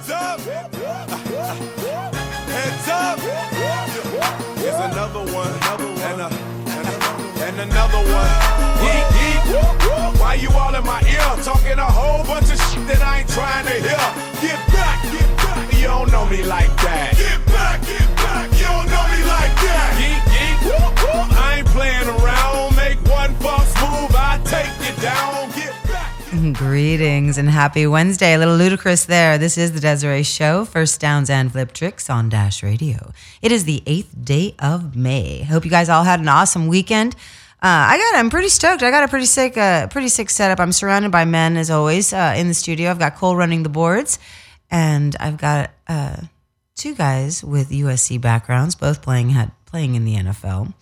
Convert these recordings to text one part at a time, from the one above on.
Heads up. Heads up. Here's another one. And, a, and, a, and another one. Geek, geek. Why you all in my ear? Talking a whole bunch of shit that I ain't trying to hear. Get back, get back. You don't know me like that. Get back, get back. You don't know me like that. Geek, geek. I ain't playing around. Make one false move, I take you down. Get. Greetings and happy Wednesday. A little Ludacris there. This is the Desiree Show, first downs and flip tricks on Dash Radio. It is the eighth day of May. Hope you guys all had an awesome weekend. Uh, I got. I'm pretty stoked. I got a pretty sick, uh, pretty sick setup. I'm surrounded by men as always uh, in the studio. I've got Cole running the boards, and I've got uh, two guys with USC backgrounds, both playing had playing in the NFL.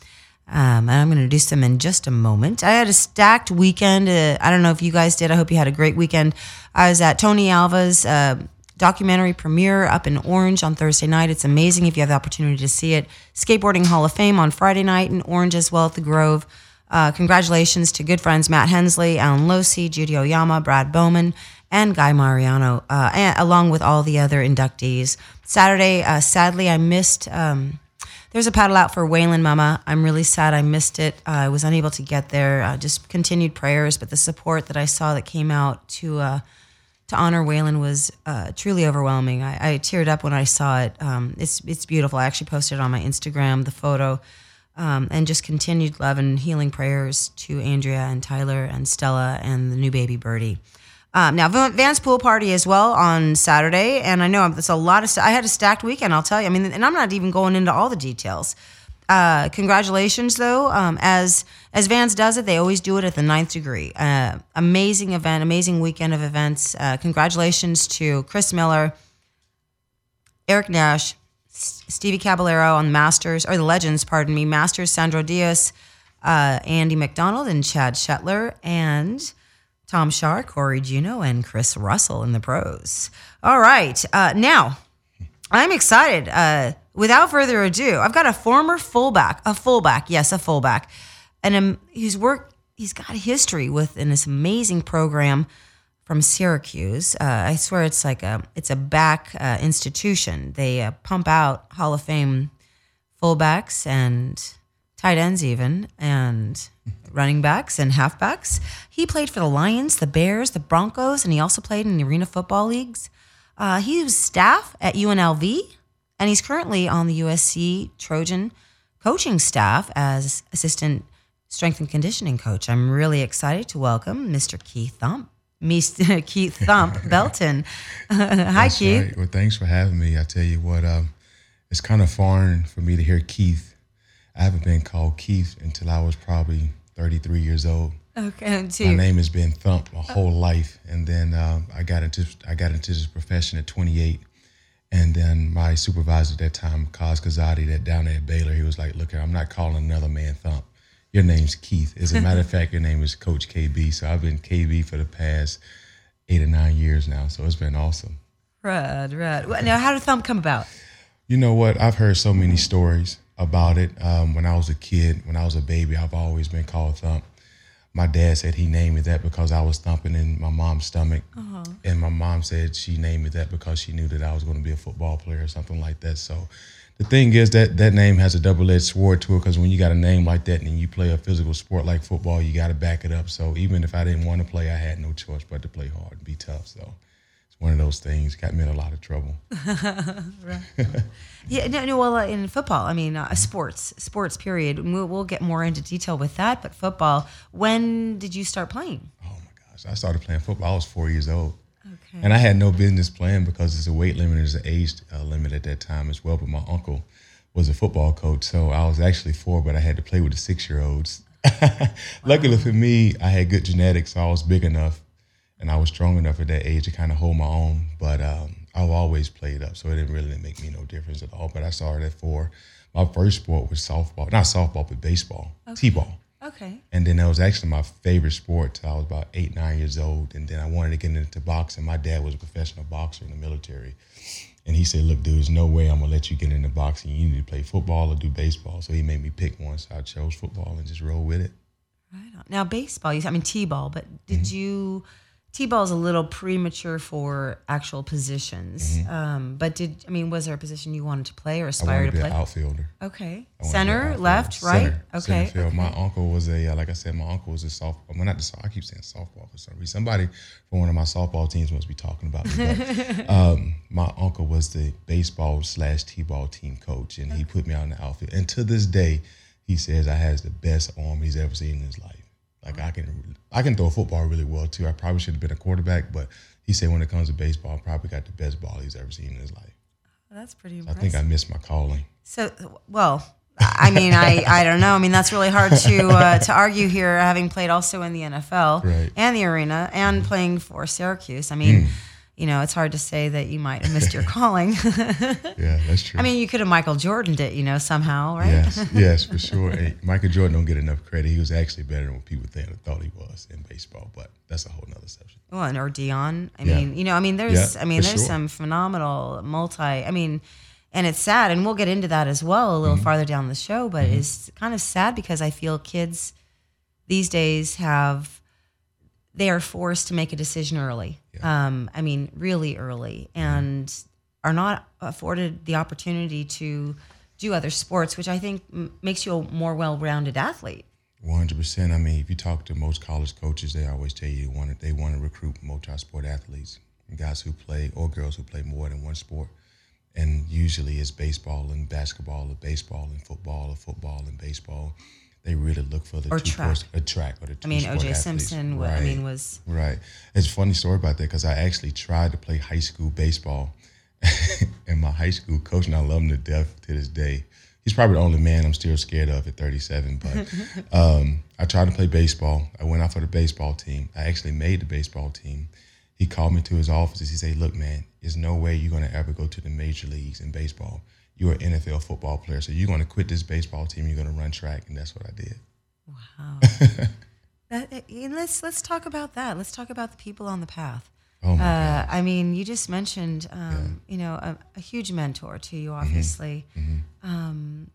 Um, and I'm going to introduce them in just a moment. I had a stacked weekend. Uh, I don't know if you guys did. I hope you had a great weekend. I was at Tony Alva's uh, documentary premiere up in Orange on Thursday night. It's amazing if you have the opportunity to see it. Skateboarding Hall of Fame on Friday night in Orange as well at the Grove. Uh, congratulations to good friends Matt Hensley, Allen Losi, Judi Oyama, Brad Bowman, and Guy Mariano, uh, and, along with all the other inductees. Saturday, uh, sadly, I missed. Um, there's a paddle out for Waylon Mama. I'm really sad I missed it. Uh, I was unable to get there. Uh, just continued prayers, but the support that I saw that came out to uh, to honor Waylon was uh, truly overwhelming. I, I, teared up when I saw it. Um, it's it's beautiful. I actually posted on my Instagram the photo, um, and just continued love and healing prayers to Andrea and Tyler and Stella and the new baby Birdie. Um, now, Van's pool party as well on Saturday, and I know it's a lot of. I had a stacked weekend. I'll tell you. I mean, and I'm not even going into all the details. Uh, congratulations, though. Um, as as Vans does it, they always do it at the ninth degree. Uh, amazing event, amazing weekend of events. Uh, congratulations to Chris Miller, Eric Nash, S- Stevie Caballero on the Masters or the Legends, pardon me, Masters, Sandro Dias, uh, Andy Macdonald, and Chad Shetler, and Tom Schaar, Cory Juneau, and Chris Russell in the pros. All right. Uh, now, I'm excited. Uh, without further ado, I've got a former fullback, a fullback, yes, a fullback, and um, he's worked. He's got a history with in this amazing program from Syracuse. Uh, I swear it's like a it's a back uh, institution. They uh, pump out Hall of Fame fullbacks and tight ends even and running backs and halfbacks. He played for the Lions, the Bears, the Broncos, and he also played in the Arena Football Leagues. Uh, he was staff at UNLV, and he's currently on the USC Trojan coaching staff as assistant strength and conditioning coach. I'm really excited to welcome Mr. Keith Thump. Mr. Keith Thump Belton. Hi, That's Keith. right. Well, thanks for having me. I tell you what, um, it's kind of foreign for me to hear Keith. I haven't been called Keith until I was probably 33 years old. Okay, My name has been Thump my whole life, and then um, I got into I got into this profession at 28, and then my supervisor at that time, Kaz Kazadi, that down there at Baylor, he was like, "Look, I'm not calling another man Thump. Your name's Keith. As a matter of fact, your name is Coach KB. So I've been KB for the past eight or nine years now. So it's been awesome. Right, right. Well, Now, how did Thump come about? You know what? I've heard so many stories about it. Um, when I was a kid, when I was a baby, I've always been called Thump. My dad said he named me that because I was thumping in my mom's stomach. And my mom said she named me that because she knew that I was going to be a football player or something like that. So the thing is that that name has a double edged sword to it because when you got a name like that and you play a physical sport like football, you got to back it up. So even if I didn't want to play, I had no choice but to play hard and be tough. So one of those things got me in a lot of trouble. Yeah, no, no. Well, uh, in football, I mean, uh, sports, sports. Period. We'll, we'll get more into detail with that. But football. When did you start playing? Oh my gosh. I started playing football. I was four years old. Okay. And I had no business playing because there's a weight limit, there's an age uh, limit at that time as well. But my uncle was a football coach, so I was actually four, but I had to play with the six year olds. Luckily for me, I had good genetics, so I was big enough and I was strong enough at that age to kind of hold my own. But um, I've always played up, so it didn't really make me no difference at all. But I started at four. My first sport was softball, not softball, but baseball, t-ball. Okay. And then that was actually my favorite sport till I was about eight, nine years old. And then I wanted to get into boxing. My dad was a professional boxer in the military. And he said, Look, dude, there's no way I'm going to let you get into boxing. You need to play football or do baseball. So he made me pick one. So I chose football and just roll with it. Right on. Now baseball. You, I mean t-ball. But did Mm-hmm. you T-ball is a little premature for actual positions. Um, but did I mean was there a position you wanted to play or aspire to to play? an outfielder. Okay, I wanted to be an center, outfielder. left, right. Center, okay, center field. My uncle was a, uh, like I said, my uncle was a softball. Well, not the soft- I keep saying softball for some reason. Somebody from one of my softball teams must be talking about me. But, um, my uncle was the baseball slash t-ball team coach, and he put me out in the outfield. And to this day, he says I has the best arm he's ever seen in his life. Like I can, I can throw a football really well too. I probably should have been a quarterback, but he said when it comes to baseball, I probably got the best ball he's ever seen in his life. that's pretty I impressive. think I missed my calling. So, well, I mean, I, I don't know. I mean, that's really hard to uh, to argue here, having played also in the NFL Right. and the arena and playing for Syracuse. I mean, you know, it's hard to say that you might have missed your calling. Yeah, that's true. I mean, you could have Michael Jordaned it, you know, somehow, right? Yes, yes, for sure. Hey, Michael Jordan don't get enough credit. He was actually better than what people think, thought he was in baseball, but that's a whole nother subject. Well, and or Deion. I Yeah. mean, you know, I mean, there's, Yeah, I mean, there's sure. some phenomenal multi. I mean, and it's sad, and we'll get into that as well a little Mm-hmm. farther down the show. But it's kind of sad because I feel kids these days have they are forced to make a decision early. Um, I mean, really early, Mm-hmm. and are not afforded the opportunity to do other sports, which I think m- makes you a more well-rounded athlete. One hundred percent. I mean, if you talk to most college coaches, they always tell you they want to, they want to recruit multi-sport athletes, guys who play or girls who play more than one sport. And usually it's baseball and basketball, or baseball and football, or football and baseball. They really look for the Or two track. a track or the two I mean, O.J. Simpson. wa- I Right. mean, was Right. It's a funny story about that because I actually tried to play high school baseball. and my high school coach, and I love him to death to this day. He's probably the only man I'm still scared of at 37. But um, I tried to play baseball. I went out for the baseball team. I actually made the baseball team. He called me to his office. He said, Look, man, there's no way you're going to ever go to the major leagues in baseball. You're an NFL football player. So you're going to quit this baseball team. You're going to run track. And that's what I did. That, uh, let's let's talk about that. Let's talk about the people on the path. Oh, my Uh, I mean, you just mentioned, um, you know, a, a huge mentor to you, obviously. Um,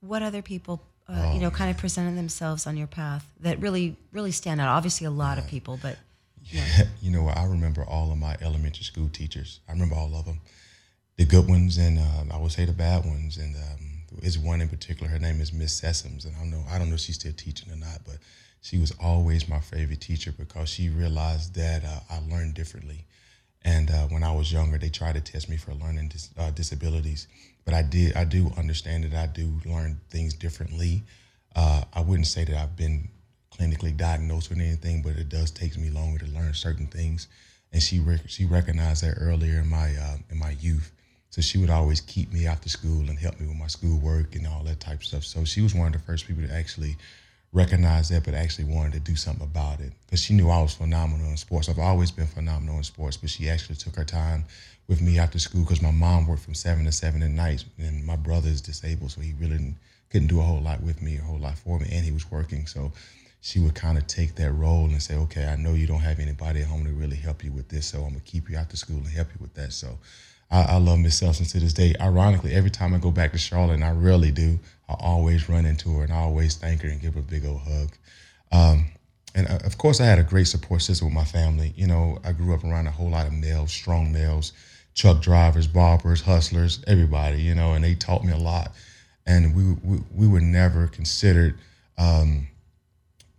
what other people, uh, you know, kind of presented themselves on your path that really, really stand out? Obviously, a lot of people, but yeah. you know, what? I remember all of my elementary school teachers. I remember all of them, the good ones and uh, I would say the bad ones. And um, there's one in particular. Her name is Miss Sessoms, and I don't know. I don't know if she's still teaching or not, but she was always my favorite teacher because she realized that uh, I learned differently. And uh, when I was younger, they tried to test me for learning dis- uh, disabilities, but I did. I do understand that I do learn things differently. Uh, I wouldn't say that I've been clinically diagnosed with anything, but it does take me longer to learn certain things. And she she recognized that earlier in my uh, in my youth. So she would always keep me after school and help me with my schoolwork and all that type of stuff. So she was one of the first people to actually recognize that, but actually wanted to do something about it because she knew I was phenomenal in sports. I've always been phenomenal in sports, but she actually took her time with me after school because my mom worked from seven to seven at night, and my brother is disabled, so he really didn't, couldn't do a whole lot with me, a whole lot for me, and he was working. So she would kind of take that role and say, "Okay, I know you don't have anybody at home to really help you with this, so I'm gonna keep you after school and help you with that." So. I, I love Miss Selson to this day. Ironically, every time I go back to Charlotte, and I rarely do, I always run into her and I always thank her and give her a big old hug. Um, and uh, of course, I had a great support system with my family. You know, I grew up around a whole lot of males, strong males, truck drivers, barbers, hustlers, everybody. You know, and they taught me a lot. And we we, we were never considered um,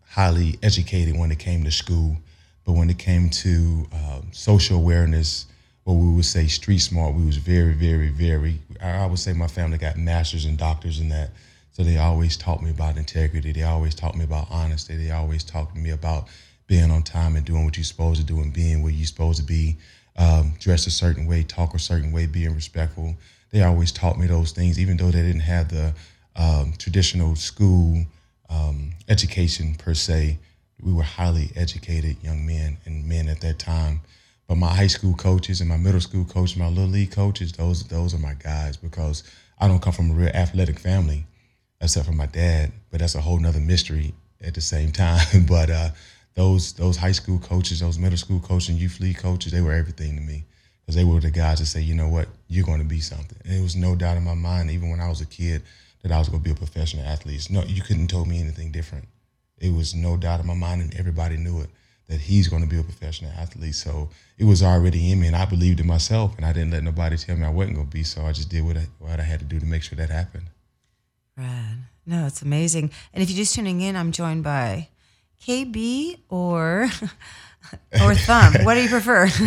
highly educated when it came to school, but when it came to um, social awareness, what we would say street smart, we was very, very, very. I would say my family got masters and doctors in that. So they always taught me about integrity. They always taught me about honesty. They always talked to me about being on time and doing what you're supposed to do and being where you're supposed to be, um, dress a certain way, talk a certain way, being respectful. They always taught me those things, even though they didn't have the um, traditional school um, education per se. We were highly educated young men and men at that time. But my high school coaches and my middle school coaches, my little league coaches, those those are my guys because I don't come from a real athletic family, except for my dad. But that's a whole nother mystery at the same time. but uh, those those high school coaches, those middle school coaches, and youth league coaches, they were everything to me because they were the guys that say, you know what, you're going to be something. And it was no doubt in my mind, even when I was a kid, that I was going to be a professional athlete. No, you couldn't tell me anything different. It was no doubt in my mind, and everybody knew it. That he's going to be a professional athlete. So it was already in me, and I believed in myself, and I didn't let nobody tell me I wasn't going to be. So I just did what I, what I had to do to make sure that happened. Rad. No, it's amazing. And if you're just tuning in, I'm joined by KB or or Thump. what do you prefer? You?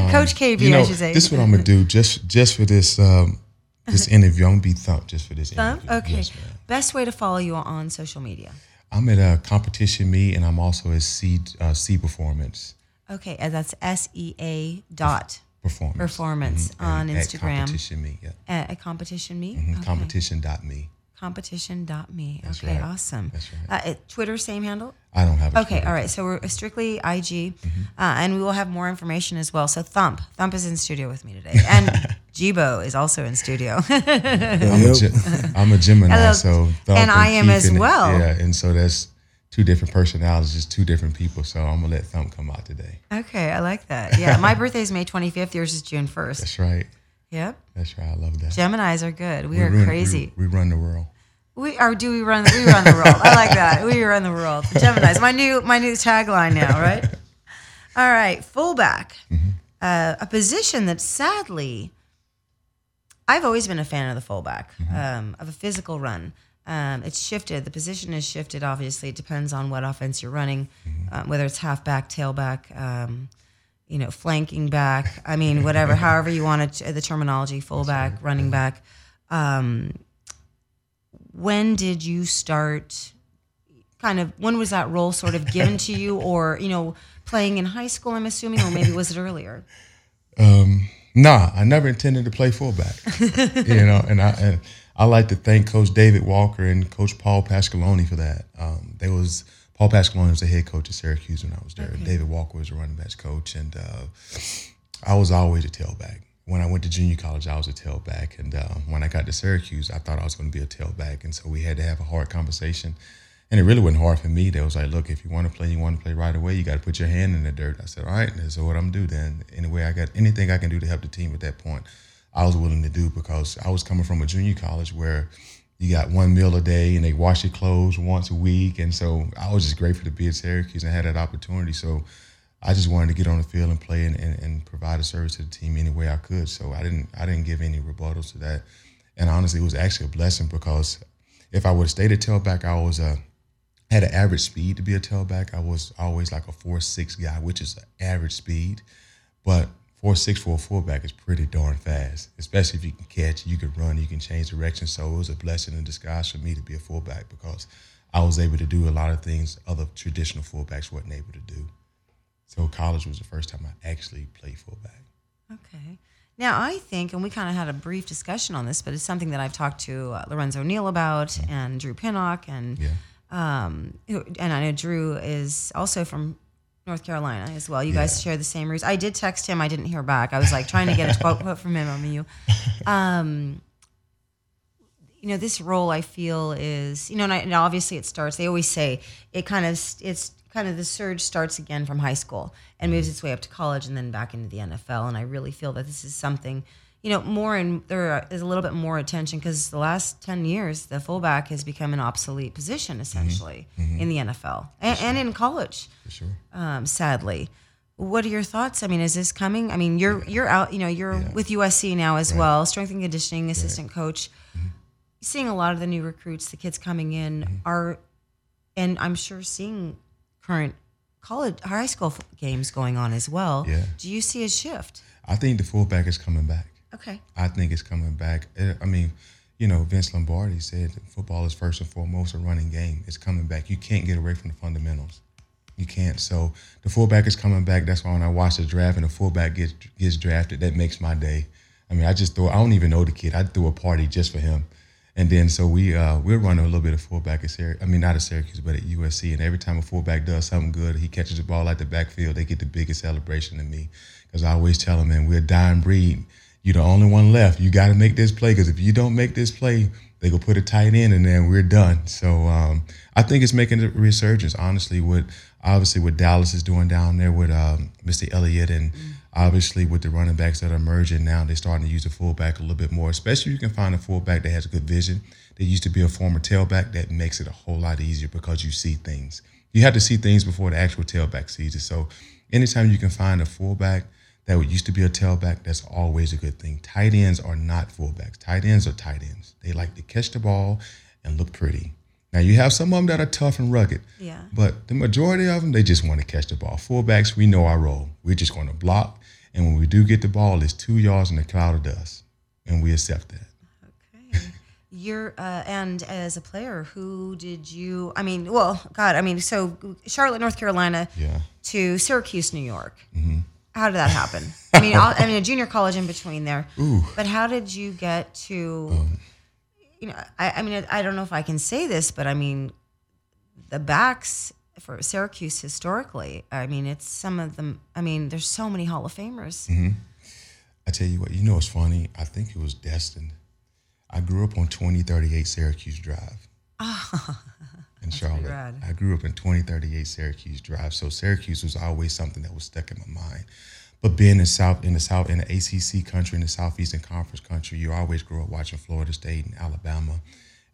Um, Coach KB, you know, I should say. This is what I'm gonna do just just for this um, this interview. I'm gonna be thumped just for this Thump? interview. Okay. Yes. Best way to follow you on social media. I'm at a competition meet, and I'm also at C uh, C Performance Okay, and that's S E A dot Performance performance Mhm. on And at Instagram. competition meet. Yeah. At competition me. Mhm. Okay. Competition dot me. Competition.me. That's okay, right. awesome. That's right. Uh, Twitter, same handle? I don't have a Okay, Twitter. all right. So we're strictly IG, Mm-hmm. uh, and we will have more information as well. So Thump, Thump is in studio with me today, and Jibo is also in studio. I'm, a, Ge- I'm a Gemini, Hello. so Thump And I am Keith as and- well. Yeah, and so that's two different personalities, just two different people. So I'm gonna let Thump come out today. okay, I like that. Yeah, my birthday is May 25th. Yours is June 1st. That's right. Yep. That's right. I love that. Geminis are good. We, We are run- crazy. We, we run the world. We are. Do we run? We run the world. I like that. We run the world. Gemini's my new my new tagline now. Right. All right. Fullback, uh, a position that sadly, I've always been a fan of the fullback um, of a physical run. Um, it's shifted. The position has shifted. Obviously, it depends on what offense you're running, um, whether it's halfback, tailback. Um, you know, flanking back. I mean, whatever, however you want it, the terminology, fullback, running back. Um, when did you start kind of when was that role sort of given to you or you know playing in high school i'm assuming or maybe was it earlier Um, nah, I never intended to play fullback. you know, and I and I like to thank Coach David Walker and Coach Paul Pasqualoni for that. Um, they was Paul Pasqualoni was the head coach at Syracuse when I was there. Okay. David Walker was the running backs coach, and uh, I was always a tailback. When I went to junior college, I was a tailback, and uh, when I got to Syracuse, I thought I was going to be a tailback, and so we had to have a hard conversation. And it really wasn't hard for me. They was like, look, if you want to play, you want to play right away, you got to put your hand in the dirt. I said, all right, And so what I'm do then. Anyway, I got anything I can do to help the team at that point, I was willing to do because I was coming from a junior college where you got one meal a day and they wash your clothes once a week. And so I was just grateful to be at Syracuse and had that opportunity. So I just wanted to get on the field and play and, and, and provide a service to the team any way I could. So I didn't I didn't give any rebuttals to that. And honestly, it was actually a blessing because if I would have stayed at tailback, I was a had an average speed to be a tailback. I was always like a four six guy, which is an average speed. But four six for a fullback is pretty darn fast, especially if you can catch, you can run, you can change direction. So it was a blessing in disguise for me to be a fullback because I was able to do a lot of things other traditional fullbacks weren't able to do. So college was the first time I actually played fullback. okay now i think and we kind of had a brief discussion on this but it's something that i've talked to uh, lorenzo neal about and drew pinnock and Yeah. um, and I know Drew is also from North Carolina as well. You guys share the same roots. I did text him. I didn't hear back. I was like trying to get a quote, quote from him on you. Um, you know, this role I feel is, you know, and, I, and obviously it starts. They always say it kind of it's kind of the surge starts again from high school and moves its way up to college and then back into the NFL. And I really feel that this is something you know, more and there is a little bit more attention because the last 10 years, the fullback has become an obsolete position essentially in the NFL and, and in college, For sure. um, sadly. What are your thoughts? I mean, is this coming? I mean, you're you're out, you know, you're Yeah. with USC now as well, strength and conditioning assistant coach. Mm-hmm. Seeing a lot of the new recruits, the kids coming in Mm-hmm. are, and I'm sure seeing current college, high school games going on as well. Yeah. Do you see a shift? I think the fullback is coming back. Okay. I think it's coming back. Eh, I mean, you know, Vince Lombardi said football is first and foremost a running game. It's coming back. You can't get away from the fundamentals. You can't. So the fullback is coming back. That's why when I watch the draft and the fullback gets gets drafted, that makes my day. I mean, I just throw. I don't even know the kid. I threw a party just for him. And then so we uh, we're running a little bit of fullback at Syracuse. I mean, not at Syracuse, but at USC. And every time a fullback does something good, he catches the ball at the backfield. They get the biggest celebration to me because I always tell them, man, we're a dying breed. You're the only one left. You got to make this play because if you don't make this play, they go put a tight end and we're done. So um, I think it's making a resurgence. Honestly, with obviously what Dallas is doing down there with um, Mr. Elliott and obviously with the running backs that are emerging now, they're starting to use the fullback a little bit more. Especially if you can find a fullback that has a good vision. That used to be a former tailback that makes it a whole lot easier because you see things. You have to see things before the actual tailback sees it. So anytime you can find a fullback that would used to be a tailback, that's always a good thing. Tight ends are not fullbacks. Tight ends are tight ends. They like to catch the ball and look pretty. Now you have some of them that are tough and rugged. Yeah. But the majority of them, they just want to catch the ball. Fullbacks, we know our role. We're just going to block, and when we do get the ball, it's two yards in a cloud of dust, and we accept that. Okay. You're uh, and as a player, who did you? I mean, well, God, I mean, so Charlotte, North Carolina, Yeah. to Syracuse, New York. How did that happen? I mean, all, I mean, a junior college in between there. But how did you get to? Um. you know, I, I mean, I don't know if I can say this, but I mean, the backs for Syracuse historically. I mean, it's some of them. I mean, there's so many Hall of Famers. Mm-hmm. I tell you what, you know it's funny? I think it was destined. I grew up on 2038 Syracuse Drive. in ah. Charlotte. I grew up in 2038 Syracuse Drive. So Syracuse was always something that was stuck in my mind. But being in South in the South in the ACC country, in the Southeastern Conference country, you always grew up watching Florida State and Alabama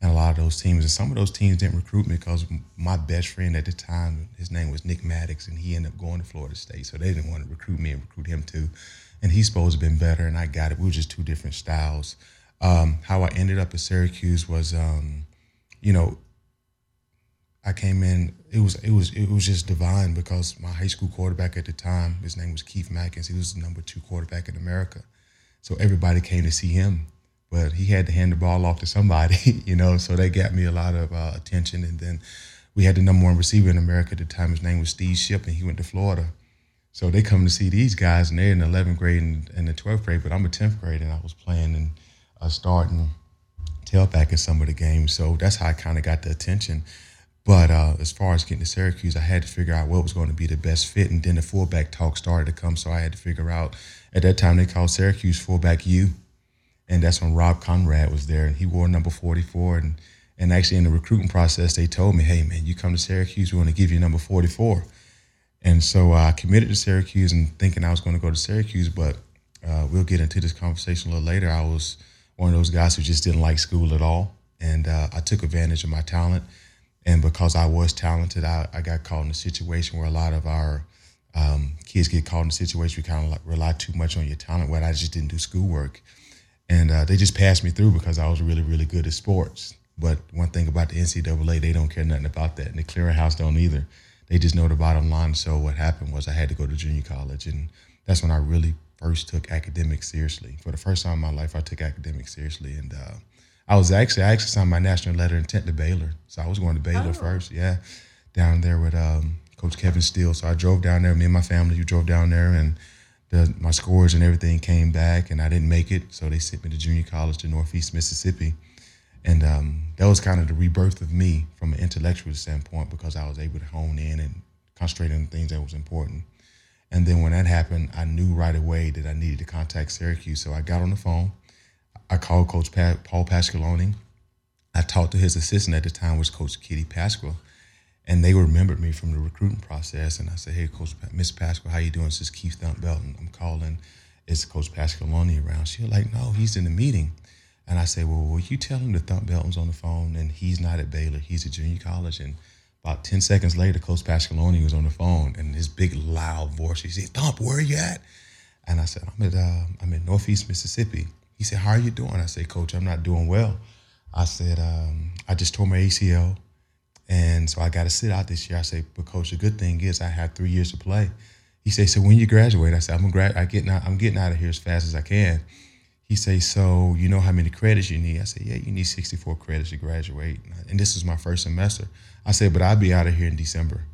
and a lot of those teams. And some of those teams didn't recruit me because my best friend at the time, his name was Nick Maddox, and he ended up going to Florida State. So they didn't want to recruit me and recruit him too. And he's supposed to have been better, and I got it. We were just two different styles. Um, how I ended up at Syracuse was, um, you know, I came in. It was it was it was just divine because my high school quarterback at the time, his name was Keith Mackins. He was the number two quarterback in America, so everybody came to see him. But he had to hand the ball off to somebody, you know. So they got me a lot of uh, attention. And then we had the number one receiver in America at the time. His name was Steve Ship, and he went to Florida. So they come to see these guys, and they're in the 11th grade and, and the 12th grade. But I'm a 10th grade, and I was playing and uh, starting tailback in some of the games. So that's how I kind of got the attention. But uh, as far as getting to Syracuse, I had to figure out what was going to be the best fit. And then the fullback talk started to come. So I had to figure out, at that time, they called Syracuse fullback U. And that's when Rob Konrad was there. And he wore number 44. And, and actually, in the recruiting process, they told me, hey, man, you come to Syracuse, we're going to give you number 44. And so I committed to Syracuse and thinking I was going to go to Syracuse. But uh, we'll get into this conversation a little later. I was one of those guys who just didn't like school at all. And uh, I took advantage of my talent. And because I was talented, I, I got caught in a situation where a lot of our um, kids get caught in a situation where you kind of like rely too much on your talent, where I just didn't do schoolwork. And uh, they just passed me through because I was really, really good at sports. But one thing about the NCAA, they don't care nothing about that. And the clearinghouse don't either. They just know the bottom line. So what happened was I had to go to junior college. And that's when I really first took academics seriously. For the first time in my life, I took academics seriously. And uh, I was actually, I actually signed my national letter intent to Baylor. So I was going to Baylor first, yeah, down there with um, Coach Kevin Steele. So I drove down there, me and my family, we drove down there and the, my scores and everything came back and I didn't make it. So they sent me to junior college to Northeast Mississippi. And um, that was kind of the rebirth of me from an intellectual standpoint because I was able to hone in and concentrate on things that was important. And then when that happened, I knew right away that I needed to contact Syracuse. So I got on the phone. I called Coach Paul Pasqualoni. I talked to his assistant at the time, was Coach Kitty Pasquale. And they remembered me from the recruiting process. And I said, hey, Coach Pa- Miss Pasquale, how you doing? This is Keith Thump Belton. I'm calling. Is Coach Pasqualoni around? She was like, no, he's in the meeting. And I said, well, will you tell him that Thump Belton's on the phone and he's not at Baylor. He's at junior college. And about 10 seconds later, Coach Pasqualoni was on the phone and his big loud voice, he said, Thump, where are you at? And I said, I'm at, uh, I'm in Northeast Mississippi. He said, how are you doing? I said, Coach, I'm not doing well. I said, um, I just tore my ACL. And so I got to sit out this year. I said, but coach, the good thing is I have three years to play. He said, so when you graduate, I said, I'm grad- I getting out, I'm getting out of here as fast as I can. He said, so you know how many credits you need? I said, yeah, you need 64 credits to graduate. And this is my first semester. I said, but I'll be out of here in December.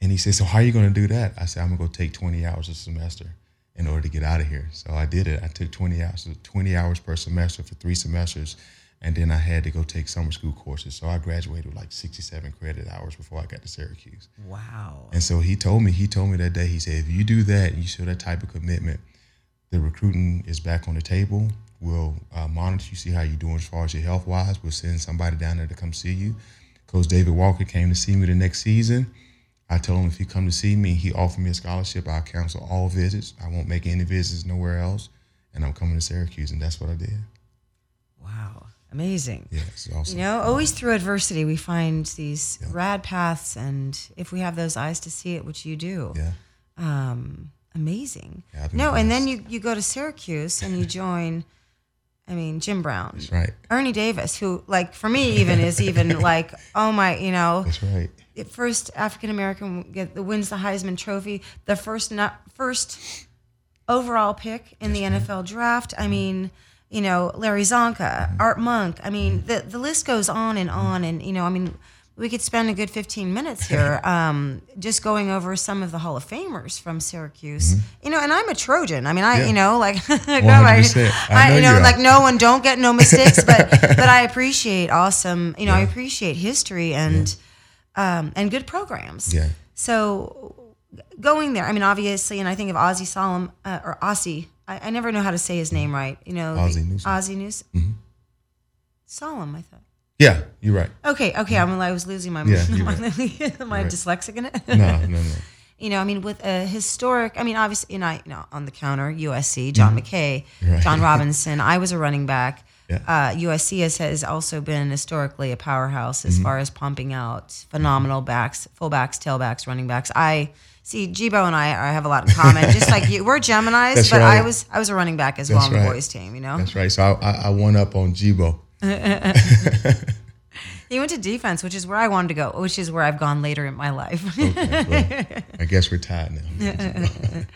And he said, so how are you gonna do that? I said, I'm gonna go take 20 hours a semester in order to get out of here. So I did it. I took 20 hours, 20 hours per semester for three semesters. And then I had to go take summer school courses. So I graduated with like 67 credit hours before I got to Syracuse. Wow. And so he told me, he told me that day, he said, if you do that and you show that type of commitment, the recruiting is back on the table. We'll uh, monitor you, see how you're doing as far as your health wise. We'll send somebody down there to come see you. Coach David Walker came to see me the next season. I told him if he come to see me, he offered me a scholarship. I'll cancel all visits. I won't make any visits nowhere else. And I'm coming to Syracuse. And that's what I did. Wow. Amazing. Yeah, awesome. You know, always through adversity, we find these rad paths, and if we have those eyes to see it, which you do, yeah. um, amazing. Yeah, no, and then you you go to Syracuse and you join. I mean, Jim Brown, That's right. Ernie Davis, who, like, for me, even is even like, oh my, you know, That's right. The first African American get wins the Heisman Trophy, the first not first overall pick in the NFL draft. I mean, you know, Larry Csonka, Art Monk. I mean, the the list goes on and on, and you know, I mean, we could spend a good fifteen minutes here um, just going over some of the Hall of Famers from Syracuse. You know, and I'm a Trojan. I mean, I Yeah. you know, like, no, 100%. I know you know, like no one don't get no mistakes, but but I appreciate awesome. You know, I appreciate history and um, and good programs. Yeah. So going there, I mean, obviously, and I think of Ozzy Solemn uh, or Ossie. I, I never know how to say his name right. You know, the- Newsome. Ozzy News. Solemn, I thought. Yeah, you're right. Okay, okay. I'm, I was losing my Yeah, my, right. my right. dyslexic in it. No, no, no. you know, I mean, with a historic, I mean, obviously, you know, I- you know on the counter, USC, John McKay, Mm-hmm. Right. John Robinson. I was a running back. Yeah. Uh, USC has, has also been historically a powerhouse as Mm-hmm. far as pumping out phenomenal backs, fullbacks, tailbacks, running backs. I see Jibo and I, I have a lot in common. Just like you, we're Gemini's, That's but I was I was a running back as well That's on the boys team. You know, That's right. So I, I, I won up on Jibo. he went to defense, which is where I wanted to go, which is where I've gone later in my life. Okay, well, I guess we're tied now.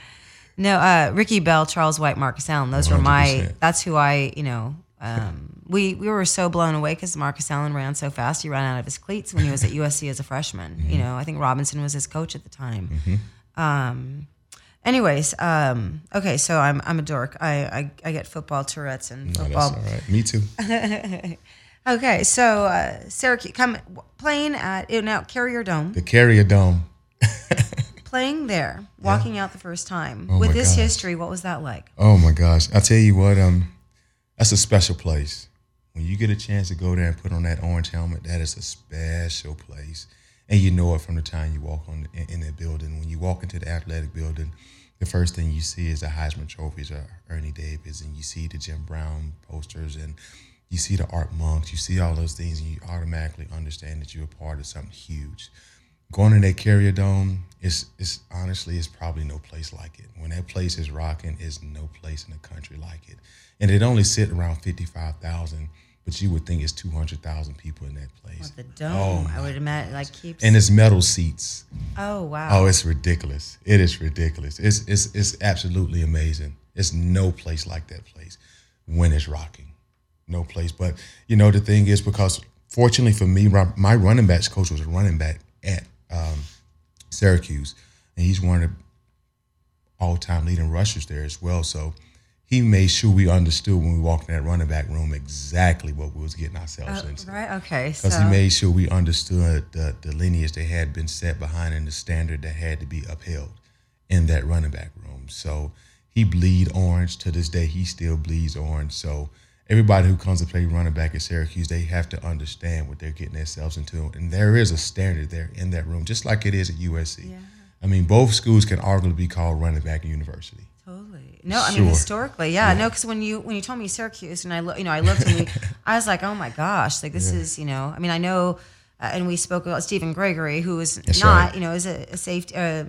No, uh, Ricky Bell, Charles White, Marcus Allen. Those were my. That's who I. You know, um, we we were so blown away because Marcus Allen ran so fast. He ran out of his cleats when he was at USC as a freshman. Mm-hmm. You know, I think Robinson was his coach at the time. Um, anyways, um, okay, so I'm I'm a dork. I I, I get football Tourette's and No, football. all right. Me too. Okay, so uh, Syracuse come playing at now Carrier Dome. The Carrier Dome. Playing there, walking out the first time Oh with this gosh. history. What was that like? Oh my gosh. I tell you what, um, that's a special place. When you get a chance to go there and put on that orange helmet, that is a special place. And you know it from the time you walk on in, in that building. When you walk into the athletic building, the first thing you see is the Heisman trophies of Ernie Davis, and you see the Jim Brown posters, and you see the Art Monks. You see all those things, and you automatically understand that you're a part of something huge going to that carrier dome is is honestly is probably no place like it. When that place is rocking, is no place in the country like it. And it only sit around fifty five thousand, but you would think it's two hundred thousand people in that place. The dome, Oh I would imagine, like keeps. And it's metal seats. oh wow! Oh, it's ridiculous. It is ridiculous. It's it's it's absolutely amazing. It's no place like that place when it's rocking. No place. But you know the thing is because fortunately for me, my running backs coach was a running back at um, Syracuse, and he's one of the all time leading rushers there as well. So he made sure we understood when we walked in that running back room exactly what we was getting ourselves Oh, into right. Okay. because So he made sure we understood the, the lineage that had been set behind and the standard that had to be upheld in that running back room. So he bleed orange to this day. He still bleeds orange. So everybody who comes to play running back at Syracuse, they have to understand what they're getting themselves into. And there is a standard there in that room, just like it is at USC. Yeah. I mean, both schools can arguably be called running back university. No, I mean Sure. historically, yeah, no, because when you when you told me Syracuse and I look, you know, I looked and we, I was like, oh my gosh, like this is, you know, I mean, I know, uh, and we spoke about Stephen Gregory, who is That's not, right. you know, is a, a safety. Uh,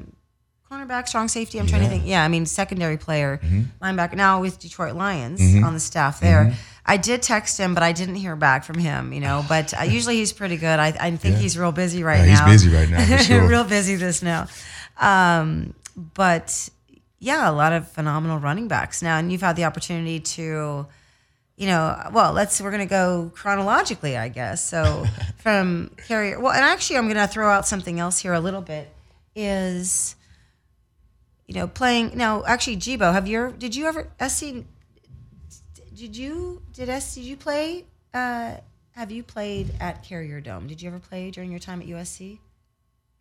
Cornerback, strong safety. I'm trying to Yeah. Mm-hmm. think. Yeah, I mean, secondary player, linebacker. Now with Detroit Lions Mm-hmm. on the staff there. I did text him, but I didn't hear back from him. You know, but uh, usually he's pretty good. I, I think Yeah. he's real busy right Yeah, he's now. busy right now, sure. real busy this now. Um, but yeah, a lot of phenomenal running backs now, and you've had the opportunity to, you know, well, let's we're gonna go chronologically, I guess. So from carrier, well, and actually, I'm gonna throw out something else here a little bit. Is you know playing now? Actually, Jibo, have you ever? Did you ever SC? Did you did S? Did you play? Uh, have you played at Carrier Dome? Did you ever play during your time at USC?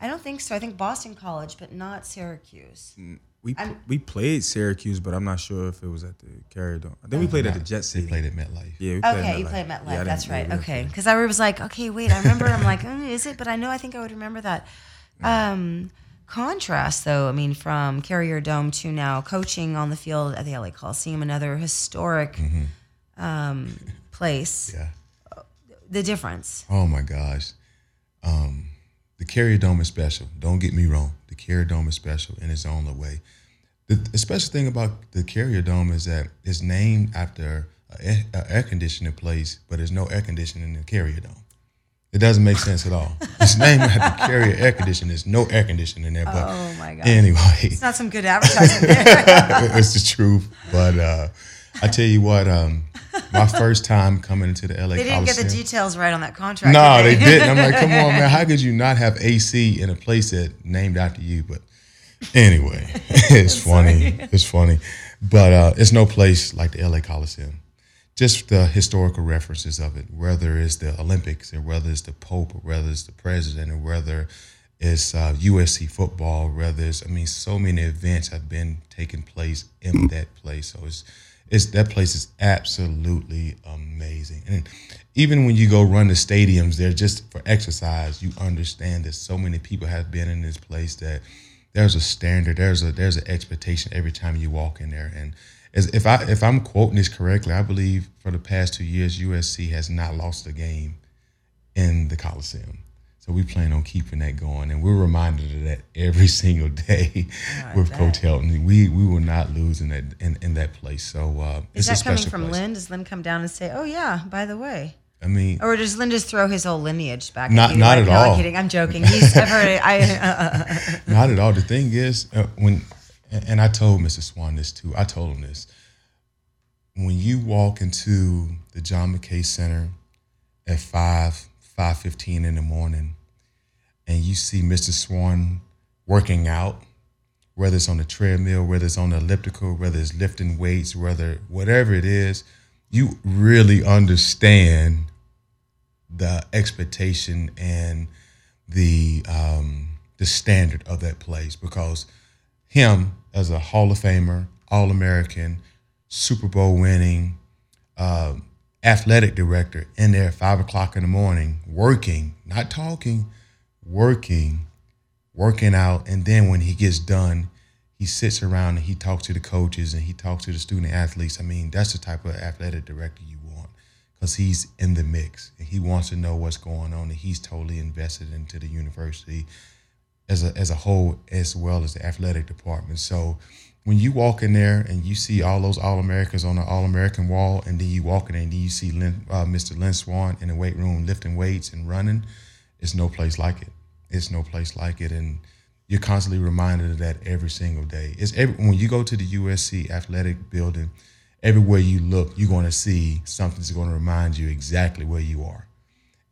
I don't think so. I think Boston College, but not Syracuse. We I'm- we played Syracuse, but I'm not sure if it was at the Carrier Dome. I think we played at the Jet They City. played at MetLife. Yeah, we played Okay, at you MetLife. played MetLife. Yeah, That's right. we Okay, because I was like, okay, wait. I remember. I'm like, mm, is it? But I know. I think I would remember that. Um, contrast, though. I mean, from Carrier Dome to now coaching on the field at the LA Coliseum, another historic um, place. Yeah. the difference. Oh my gosh. Um, the Carrier Dome is special. Don't get me wrong. The Carrier Dome is special in its own little way. The, the special thing about the Carrier Dome is that it's named after an air conditioning place, but there's no air conditioning in the Carrier Dome. It doesn't make sense at all. It's named after Carrier air conditioning. There's no air conditioning in there. But Oh my god. anyway, It's not some good advertising there. it's the truth. But uh, I tell you what, um, my first time coming into the LA They didn't get the details right on that contract. no, did they didn't. I'm like, come on, man. How could you not have AC in a place that named after you? But anyway, it's funny. It's funny. But uh, it's no place like the LA Coliseum. Just the historical references of it, whether it's the Olympics and whether it's the Pope or whether it's the president or whether it's uh, USC football, whether it's, I mean, so many events have been taking place in that place. So it's, it's that place is absolutely amazing. And even when you go run the stadiums, they're just for exercise. You understand that so many people have been in this place that there's a standard, there's a there's an expectation every time you walk in there. And as if I if I'm quoting this correctly, I believe for the past two years USC has not lost a game in the Coliseum. So we plan on keeping that going, and we're reminded of that every single day with Coach Helton. We we will not lose in that in, in that place. So uh, Is that coming from place. Lynn? Does Lynn come down and say, "Oh yeah, by the way," I mean, or does Lynn just throw his whole lineage back? Not- at you? not Like, at no, I'm all. kidding. I'm joking. He's, I've heard it. I, uh, Not at all. The thing is, uh, when and I told Mr. Swann this too. I told him this. When you walk into the John McKay Center at five five fifteen in the morning, and you see Mr. Swann working out, whether it's on the treadmill, whether it's on the elliptical, whether it's lifting weights, whether whatever it is, you really understand the expectation and the um, the standard of that place because him as a Hall of Famer, All American, Super Bowl winning, um, athletic director in there at five o'clock in the morning, working, not talking, working, working out, and then when he gets done, he sits around and he talks to the coaches and he talks to the student athletes. I mean, that's the type of athletic director you want because he's in the mix and he wants to know what's going on and he's totally invested into the university as a as a whole as well as the athletic department. So when you walk in there and you see all those All Americans on the All American wall, and then you walk in there and you see Lynn, uh, Mr. Lynn Swann in the weight room lifting weights and running, it's no place like it. It's no place like it, and you're constantly reminded of that every single day. It's every, when you go to the USC athletic building, everywhere you look, you're going to see something that's going to remind you exactly where you are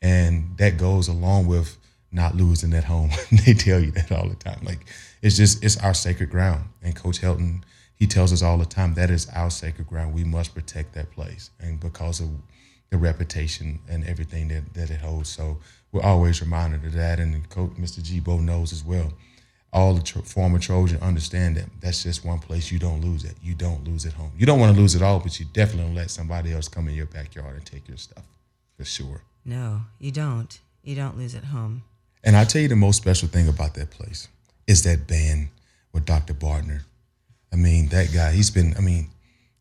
and that goes along with not losing at home. they tell you that all the time. Like it's just it's our sacred ground. And Coach Helton, he tells us all the time that is our sacred ground. We must protect that place, and because of the reputation and everything that, that it holds. So we're always reminded of that. And Coach Mr. Gbo knows as well. All the tro- former Trojan understand that that's just one place you don't lose it. You don't lose at home. You don't want to lose it all, but you definitely don't let somebody else come in your backyard and take your stuff for sure. no, you don't. You don't lose at home. And I tell you the most special thing about that place is that band with Dr. Bartner. I mean, that guy, he's been, I mean,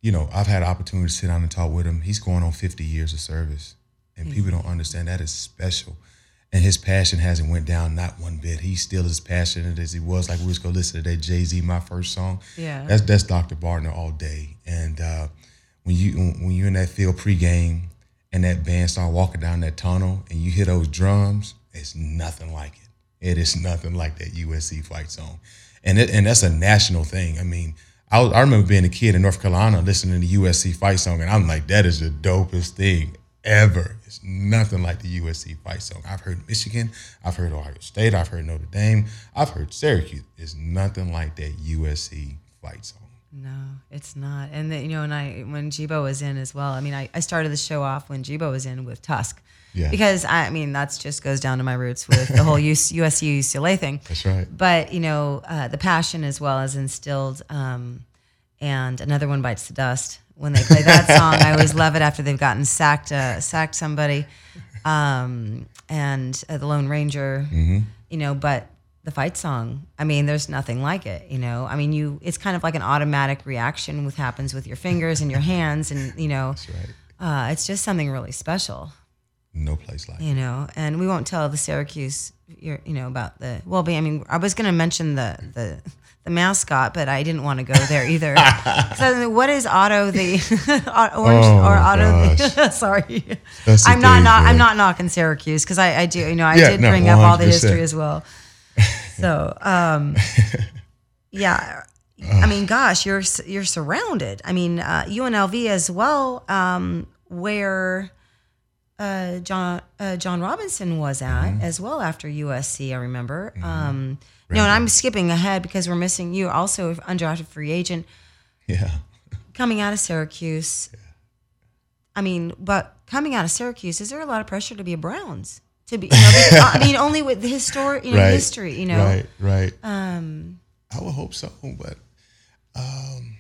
you know, I've had an opportunity to sit down and talk with him. He's going on 50 years of service. And people don't understand that is special. And his passion hasn't went down not one bit. He's still as passionate as he was. Like we was gonna listen to that Jay-Z, my first song. Yeah. That's that's Dr. Bartner all day. And uh, when you when you're in that field pregame and that band start walking down that tunnel and you hear those drums, it's nothing like it. It is nothing like that USC fight song, and it, and that's a national thing. I mean, I, was, I remember being a kid in North Carolina listening to USC fight song, and I'm like, that is the dopest thing ever. It's nothing like the USC fight song. I've heard Michigan, I've heard Ohio State, I've heard Notre Dame, I've heard Syracuse. It's nothing like that USC fight song. No, it's not. And the, you know, and I when Jibo was in as well. I mean, I, I started the show off when Jibo was in with Tusk. Yeah. Because I mean, that's just goes down to my roots with the whole US, USC UCLA thing. That's right. But you know, uh, the passion as well as instilled. Um, and another one bites the dust. When they play that song, I always love it after they've gotten sacked, uh, sacked somebody, um, and uh, the Lone Ranger. You know, but the fight song. I mean, there's nothing like it. You know, I mean, you. It's kind of like an automatic reaction with happens with your fingers and your hands, and you know, right. uh, it's just something really special. No place like it. you know and we won't tell the syracuse you you know about the well be i mean i was going to mention the the the mascot but i didn't want to go there either. So what is otto the orange Oh, or otto the, sorry. That's i'm not, not i'm not knocking syracuse because I, I do you know i Yeah, did no, bring up all the history as well. So um yeah i mean gosh you're you're surrounded. I mean uh, unlv as well um where uh, John uh, John Robinson was at Mm-hmm. as well after USC. I remember. Um, no, and I'm skipping ahead because we're missing you. Also, undrafted free agent Yeah. coming out of Syracuse. Yeah. I mean, but coming out of Syracuse, is there a lot of pressure to be a Browns? To be, you know, because- I mean, only with the historic, you know, Right. history, you know. Right, right. Um, I would hope so, but um,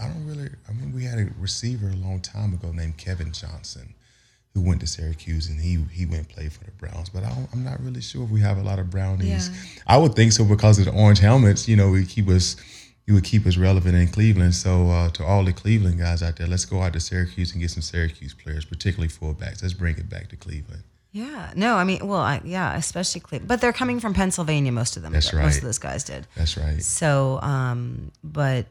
I don't really. I mean, we had a receiver a long time ago named Kevin Johnson, who went to Syracuse, and he he went and played for the Browns. But I I'm not really sure if we have a lot of Brownies. Yeah. I would think so because of the orange helmets. You know, we keep us. You would keep us relevant in Cleveland. So uh, to all the Cleveland guys out there, let's go out to Syracuse and get some Syracuse players, particularly fullbacks. Let's bring it back to Cleveland. yeah, no, I mean, well, I, yeah, especially, Cleveland. but they're coming from Pennsylvania. Most of them, That's right. Most of those guys did. That's right. So, um, but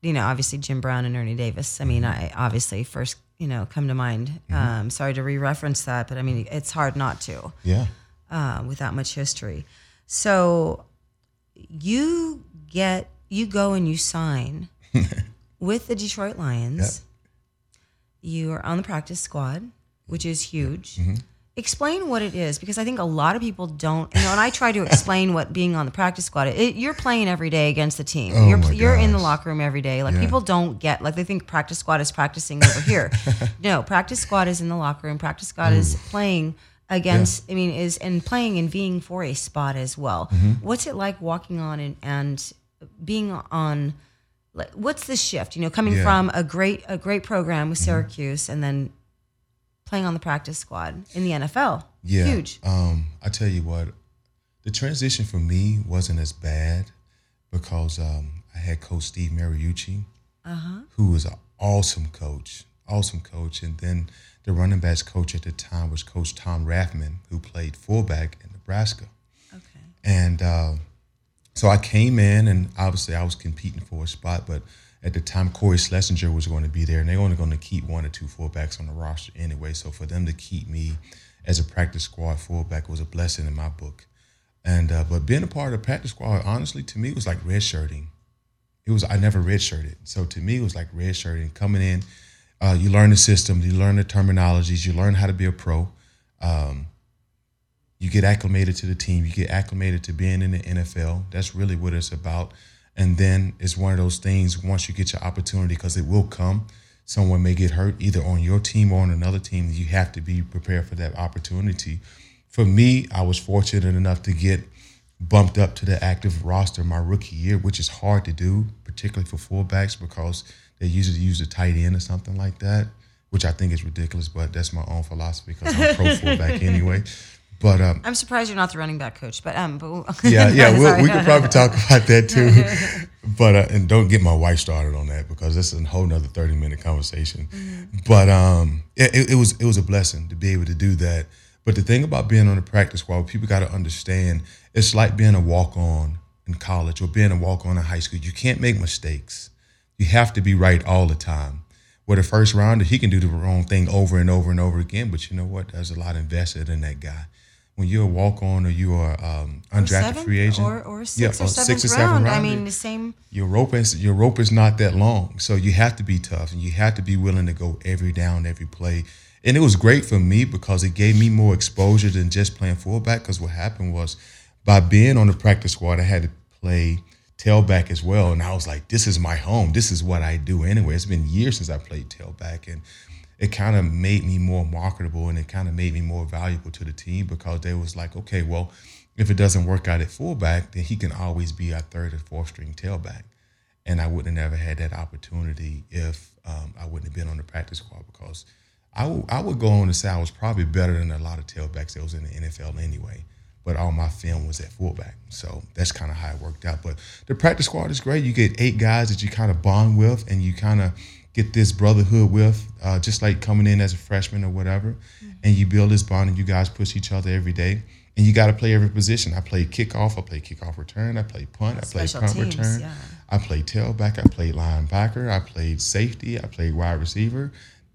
you know, obviously Jim Brown and Ernie Davis. I mean, I obviously first you know come to mind. Um, sorry to re-reference that, but I mean, it's hard not to Yeah. uh, with that much history. So, you get you go and you sign with the Detroit Lions. You are on the practice squad, which is huge. Mm-hmm. Explain what it is because I think a lot of people don't. You know, and I try to explain what being on the practice squad. It, you're playing every day against the team. Oh you're you're in the locker room every day. Like Yeah. people don't get like they think practice squad is practicing over here. no, practice squad is in the locker room. Practice squad is playing against. I mean, is and playing and being for a spot as well. Mm-hmm. What's it like walking on and and being on? Like, what's the shift? You know, coming Yeah. Mm-hmm. from a great a great program with Syracuse and then playing on the practice squad in the NFL. Yeah. Huge. Um, I tell you what, the transition for me wasn't as bad because um, I had Coach Steve Mariucci, who was an awesome coach, awesome coach, and then the running backs coach at the time was Coach Tom Rathman, who played fullback in Nebraska. Okay. And uh, so I came in, and obviously I was competing for a spot, but at the time Cory Schlesinger was going to be there, and they're only going to keep one or two fullbacks on the roster anyway. So for them to keep me as a practice squad fullback was a blessing in my book. And uh, but being a part of the practice squad, honestly, to me, was like redshirting. It was I never redshirted, so to me, it was like redshirting. Coming in, uh, you learn the system, you learn the terminologies, you learn how to be a pro. Um, you get acclimated to the team, you get acclimated to being in the NFL. That's really what it's about. And then it's one of those things once you get your opportunity, because it will come. Someone may get hurt either on your team or on another team. You have to be prepared for that opportunity. For me, I was fortunate enough to get bumped up to the active roster my rookie year, which is hard to do, particularly for fullbacks because they usually use a tight end or something like that, which I think is ridiculous, but that's my own philosophy because I'm pro fullback anyway. But um, I'm surprised you're not the running back coach, but um, but yeah, yeah, we'll, we could probably talk about that too. But uh, and don't get my wife started on that because this is a whole nother thirty minute conversation. But um, it, it- it was it was a blessing to be able to do that. But the thing about being on the practice squad, people got to understand, it's like being a walk on in college or being a walk on in high school. You can't make mistakes. You have to be right all the time. Where the first rounder, he can do the wrong thing over and over and over again. But you know what? There's a lot invested in that guy. When you're a walk on or you are um, undrafted seventh free agent, or or sixth yeah, or or six or seven round. I mean, the same. your rope is your rope is not that long, so you have to be tough and you have to be willing to go every down, every play. And it was great for me because it gave me more exposure than just playing fullback. Because what happened was, by being on the practice squad, I had to play tailback as well, and I was like, "This is my home. This is what I do anyway." It's been years since I played tailback, and it kind of made me more marketable and it kind of made me more valuable to the team because they was like, okay, well, if it doesn't work out at fullback, then he can always be our third or fourth string tailback. And I wouldn't have never had that opportunity if um, I wouldn't have been on the practice squad because I would I would go on to say I was probably better than a lot of tailbacks that was in the NFL anyway. But all my film was at fullback, so that's kind of how it worked out. But the practice squad is great. You get eight guys that you kind of bond with, and you kind of get this brotherhood with, uh, just like coming in as a freshman or whatever, and you build this bond and you guys push each other every day. And you got to play every position. I play kickoff. I play kickoff return. I play punt. I play punt teams, return. yeah. I played tailback. I played linebacker. I played safety. I played wide receiver.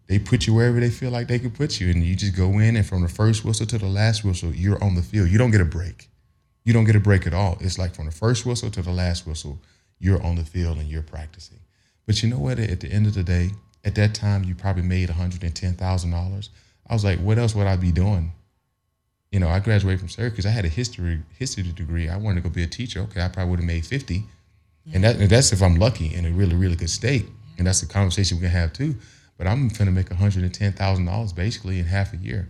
They put you wherever they feel like they can put you, and you just go in. And from the first whistle to the last whistle, you're on the field. You don't get a break. You don't get a break at all. It's like from the first whistle to the last whistle, you're on the field and you're practicing. But you know what? At the end of the day, at that time, you probably made one hundred and ten thousand dollars. I was like, what else would I be doing? You know, I graduated from Syracuse. I had a history history degree. I wanted to go be a teacher. Okay, I probably would have made fifty, and that and that's if I'm lucky in a really really good state. And that's the conversation we can have too. But I'm gonna make one hundred and ten thousand dollars basically in half a year,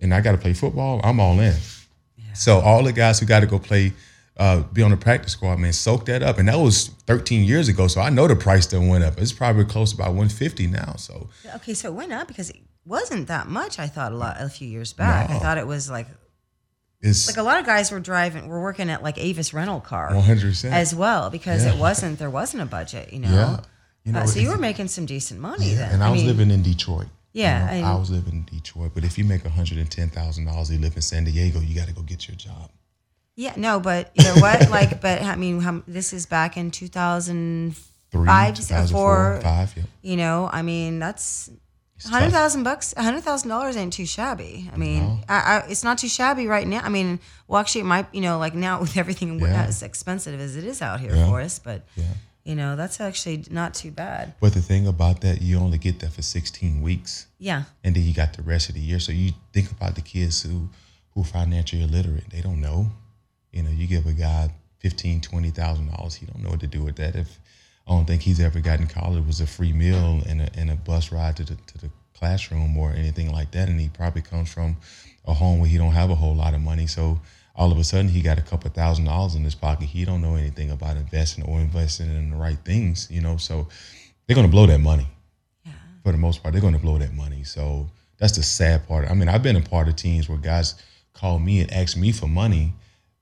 and I got to play football. I'm all in. So all the guys who got to go play, uh, be on the practice squad, man, soak that up. And that was 13 years ago. So I know the price done went up. It's probably close to about 150 now. So Okay, so it went up because it wasn't that much. I thought a lot a few years back. I thought it was like it's like a lot of guys were driving, were working at like Avis rental car 100%. as well because Yeah. it wasn't there wasn't a budget, you know. Yeah. You Uh, know, so you were making some decent money Yeah, then. and I, was mean, living in Detroit. you Yeah, know, I- I, was living in Detroit. But if you make $110,000, you live in San Diego, you got to go get your job. Yeah, no, but you know what? like, but I mean, how, this is back in 2005, Three, Five, 2004, four. five, yeah. you know, I mean, that's hundred bucks. hundred thousand dollars ain't too shabby. I mean, No. I, I, it's not too shabby right now. I mean, well, actually, it might, you know, like now with everything Yeah. as expensive as it is out here Yeah. for us, but Yeah. you know, that's actually not too bad. But the thing about that, you only get that for 16 weeks. Yeah, and then you got the rest of the year. So you think about the kids who who are financially illiterate. They don't know. You know, you give a guy fifteen, twenty thousand dollars, he don't know what to do with that. If I don't think he's ever gotten college was a free meal and a, and a bus ride to the to the classroom or anything like that. And he probably comes from a home where he don't have a whole lot of money. So all of a sudden he got a couple thousand dollars in his pocket. He don't know anything about investing or investing in the right things, you know. So they're gonna blow that money Yeah. for the most part, they're going to blow that money. So that's the sad part. I mean, I've been a part of teams where guys call me and ask me for money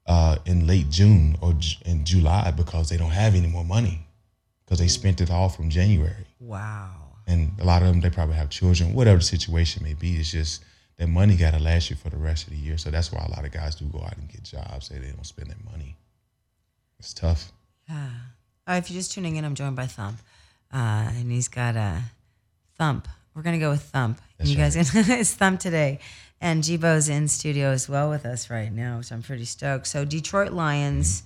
uh, in late June or in July because they don't have any more money because they spent it all from January. wow. And a lot of them, they probably have children, whatever the situation may be. It's just that money got to last you for the rest of the year. So that's why a lot of guys do go out and get jobs. They, they don't spend their money. It's tough. Yeah. Uh, if you're just tuning in, I'm joined by Thump, uh, and he's got a Thump. We're gonna go with Thump. That's you guys, it's Thump today, and Jibo's in studio as well with us right now, which I'm pretty stoked. So Detroit Lions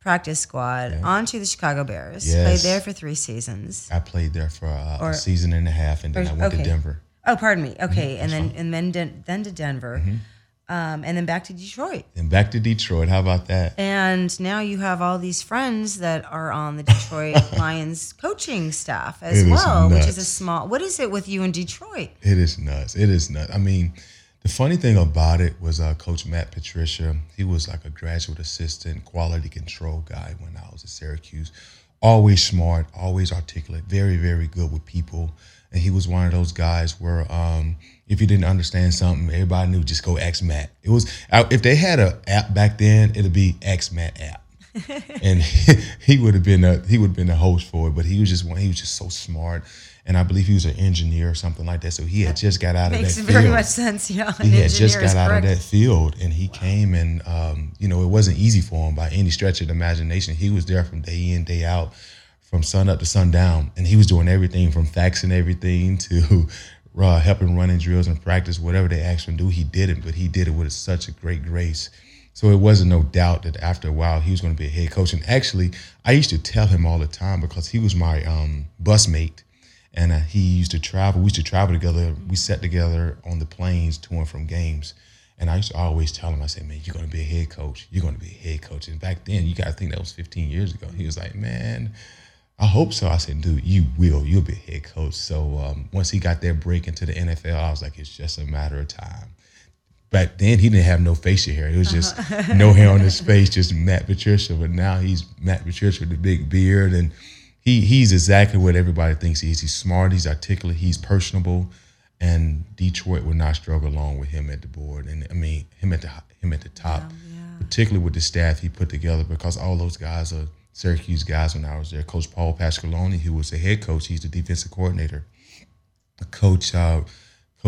practice squad onto the Chicago Bears. Played there for three seasons. I played there for uh, Or- a season and a half, and then or- I went okay. to Denver. Oh, pardon me. Okay, and then and then Den- then to Denver, um, and then back to Detroit. And back to Detroit. How about that? And now you have all these friends that are on the Detroit Lions coaching staff as It is well, which is a small. What is it with you in Detroit? It is nuts. It is nuts. I mean, the funny thing about it was uh, Coach Matt Patricia. He was like a graduate assistant, quality control guy when I was at Syracuse. Always smart, always articulate, very, very good with people. And he was one of those guys where um, if you didn't understand something, everybody knew just go ask Matt. It was uh, if they had an app back then, it'd be Ask Matt app. And he would have been a he would have been a host for it, but he was just one. He was just so smart, and I believe he was an engineer or something like that. So he had just got out of that. Field. Makes very field. much sense. Yeah, an He had just got out of that field, and he came and um, you know it wasn't easy for him by any stretch of the imagination. He was there from day in day out, from sun up to sundown, and he was doing everything from faxing everything to uh, helping running drills and practice, whatever they asked him to do, he did it. But he did it with such a great grace. So it wasn't no doubt that after a while he was going to be a head coach. And actually, I used to tell him all the time because he was my um, bus mate, and uh, he used to travel. We used to travel together. We sat together on the planes to and from games. And I used to always tell him, I said, man, you're going to be a head coach. You're going to be a head coach. And back then, you got to think that was 15 years ago. He was like, man, I hope so. I said, dude, you will. You'll be a head coach. So um, once he got that break into the NFL, I was like, it's just a matter of time. Back then, he didn't have no facial hair. It was just no hair on his face, just Matt Patricia. But now he's Matt Patricia with the big beard, and he he's exactly what everybody thinks he is. He's smart, he's articulate, he's personable, and Detroit would not struggle along with him at the board. And I mean, him at the him at the top, particularly with the staff he put together, because all those guys are Syracuse guys when I was there. Coach Paul Pasqualoni, who was the head coach, he's the defensive coordinator. The coach uh,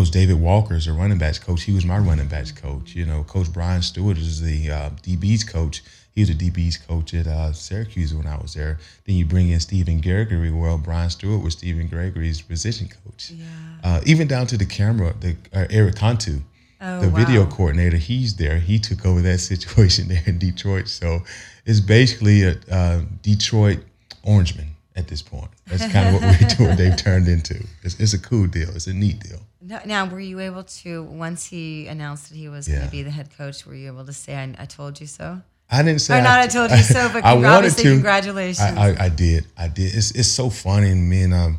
Coach David Walker is a running backs coach. He was my running backs coach. You know, Coach Brian Stewart is the uh, DB's coach. He was a DB's coach at uh, Syracuse when I was there. Then you bring in Stephen Gregory. Well, Brian Stewart was Stephen Gregory's position coach. Yeah. Uh, even down to the camera, the uh, Eric Cantu, Oh, the video coordinator, he's there. He took over that situation there in Detroit. So it's basically a uh, Detroit Orangeman at this point. That's kind of what we're doing. They've turned into. It's, it's a cool deal. It's a neat deal. Now, now, were you able to once he announced that he was going Yeah. to be the head coach? Were you able to say, "I, I told you so"? I didn't say Or not, I told you so, but I wanted to. congratulations. I, I, I did. I did. It's it's so funny. And me and um,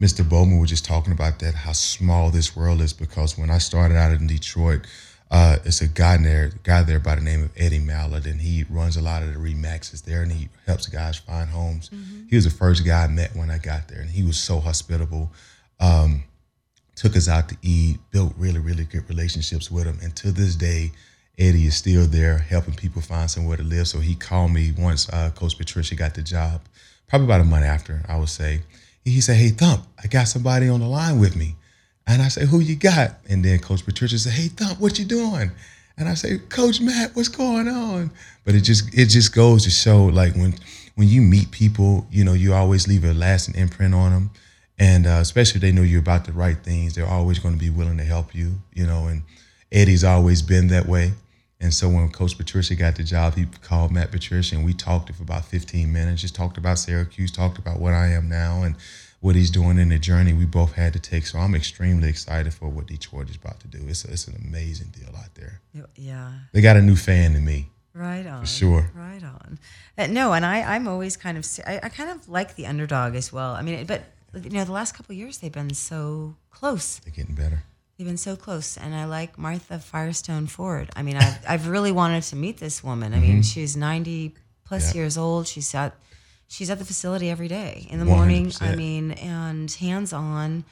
Mr. Bowman were just talking about that, how small this world is. Because when I started out in Detroit, uh, it's a guy there, guy there by the name of Eddie Mallard, and he runs a lot of the remaxes there, and he helps guys find homes. He was the first guy I met when I got there, and he was so hospitable. Um, took us out to eat, built really, really good relationships with him. And to this day, Eddie is still there helping people find somewhere to live. So he called me once uh, Coach Patricia got the job, probably about a month after, I would say. He said, Hey, Thump, I got somebody on the line with me. And I say, Who you got? And then Coach Patricia said, Hey, Thump, what you doing? And I say, Coach Matt, what's going on? But it just it just goes to show like when when you meet people, you know, you always leave a lasting imprint on them. And uh, especially if they know you're about the right things, they're always going to be willing to help you, you know. And Eddie's always been that way. And so when Coach Patricia got the job, he called Matt Patricia and we talked for about 15 minutes, just talked about Syracuse, talked about what I am now and what he's doing in the journey we both had to take. So I'm extremely excited for what Detroit is about to do. It's, it's an amazing deal out there. yeah. They got a new fan in me. Right on. For sure. Right on. Uh, no, and I, I'm always kind of, I, I kind of like the underdog as well. I mean, but you know, the last couple of years they've been so close. They're getting better. They've been so close, and I like Martha Firestone Ford. I mean, I've, I've really wanted to meet this woman. I mean, she's 90 plus Mm-hmm. Yeah. years old. She's at, she's at the facility every day in the morning. I mean, and hands on.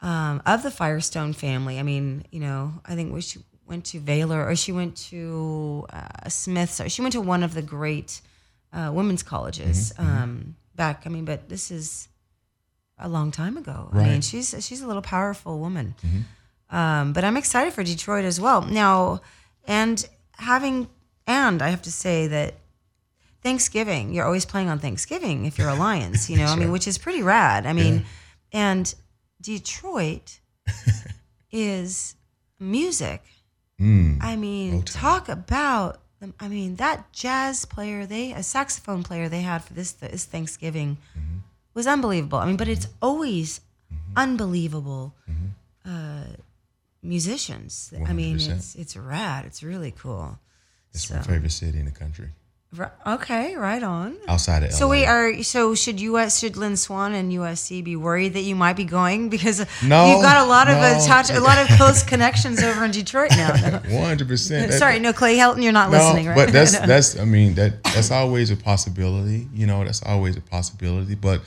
Um, of the Firestone family, I mean, you know, I think we she went to Baylor or she went to uh, Smith. So she went to one of the great uh, women's colleges Mm-hmm, um, back. I mean, but this is a long time ago. I mean, she's she's a little powerful woman. Um, but I'm excited for Detroit as well. Now, and having and I have to say that Thanksgiving, you're always playing on Thanksgiving if you're a Lions, you know, I mean, which is pretty rad. I mean, and Detroit is music. Mm. I mean, talk about. I mean, that jazz player, they a saxophone player they had for this this Thanksgiving Mm-hmm. was unbelievable. I mean, but it's always Mm-hmm. unbelievable uh, musicians. I mean, it's it's rad. It's really cool. It's So- my favorite city in the country, Okay, right on. outside of So LA. we are. So should US should Lynn Swann and USC be worried that you might be going because No, you've got a lot of uh, no. attach, a lot of close connections over in Detroit now. One hundred percent. Sorry, no Clay Helton, you're not No, listening, right? but that's that's I mean that that's always a possibility. You know, that's always a possibility. But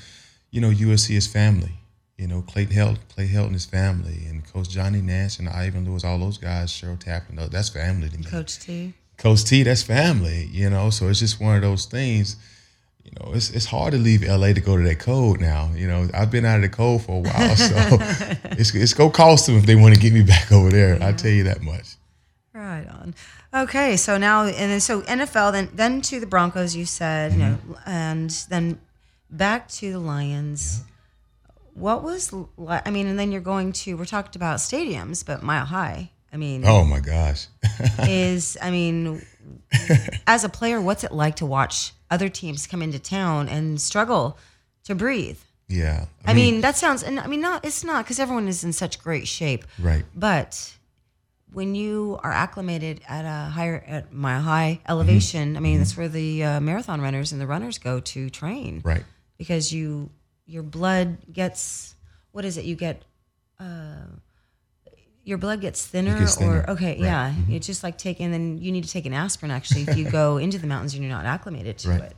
you know, USC is family. You know, Clay Helton, Clay Helton is family, and Coach Johnny Nash and Ivan Lewis, all those guys, Cheryl Tappan, that's family to me. Coach T. Coach T, that's family. You know, so it's just one of those things. You know, it's it's hard to leave LA to go to that cold now. You know, I've been out of the cold for a while, so it's it's gonna cost them if they want to get me back over there. I tell you that much. Right on. Okay, so now and then so NFL, then then to the Broncos, you said, you know, Mm-hmm. and then back to the Lions. What was I mean, and then you're going to we're talked about stadiums, but Mile High. I mean, Oh my gosh. is I mean, as a player, what's it like to watch other teams come into town and struggle to breathe? Yeah. I mean, that sounds, and I mean, not it's not because everyone is in such great shape, Right. but when you are acclimated at a higher, at my high elevation, I mean, that's where the uh, marathon runners and the runners go to train, Right. Because you, your blood gets, what is it? You get, uh, your blood gets thinner, gets thinner, or okay, right. Mm-hmm. yeah, it's just like taking. Then you need to take an aspirin actually if you go into the mountains and you're not acclimated to Right. it.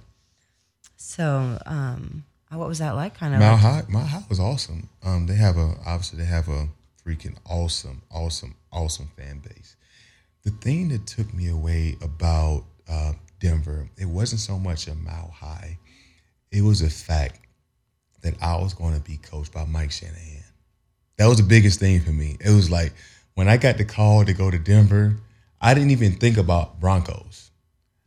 So, um, what was that like? Kind of like- High, Mile High was awesome. Um, they have a obviously they have a freaking awesome, awesome, awesome fan base. The thing that took me away about uh, Denver, it wasn't so much a Mile High. it was a fact that I was going to be coached by Mike Shanahan. That was the biggest thing for me. It was like when I got the call to go to Denver, I didn't even think about Broncos.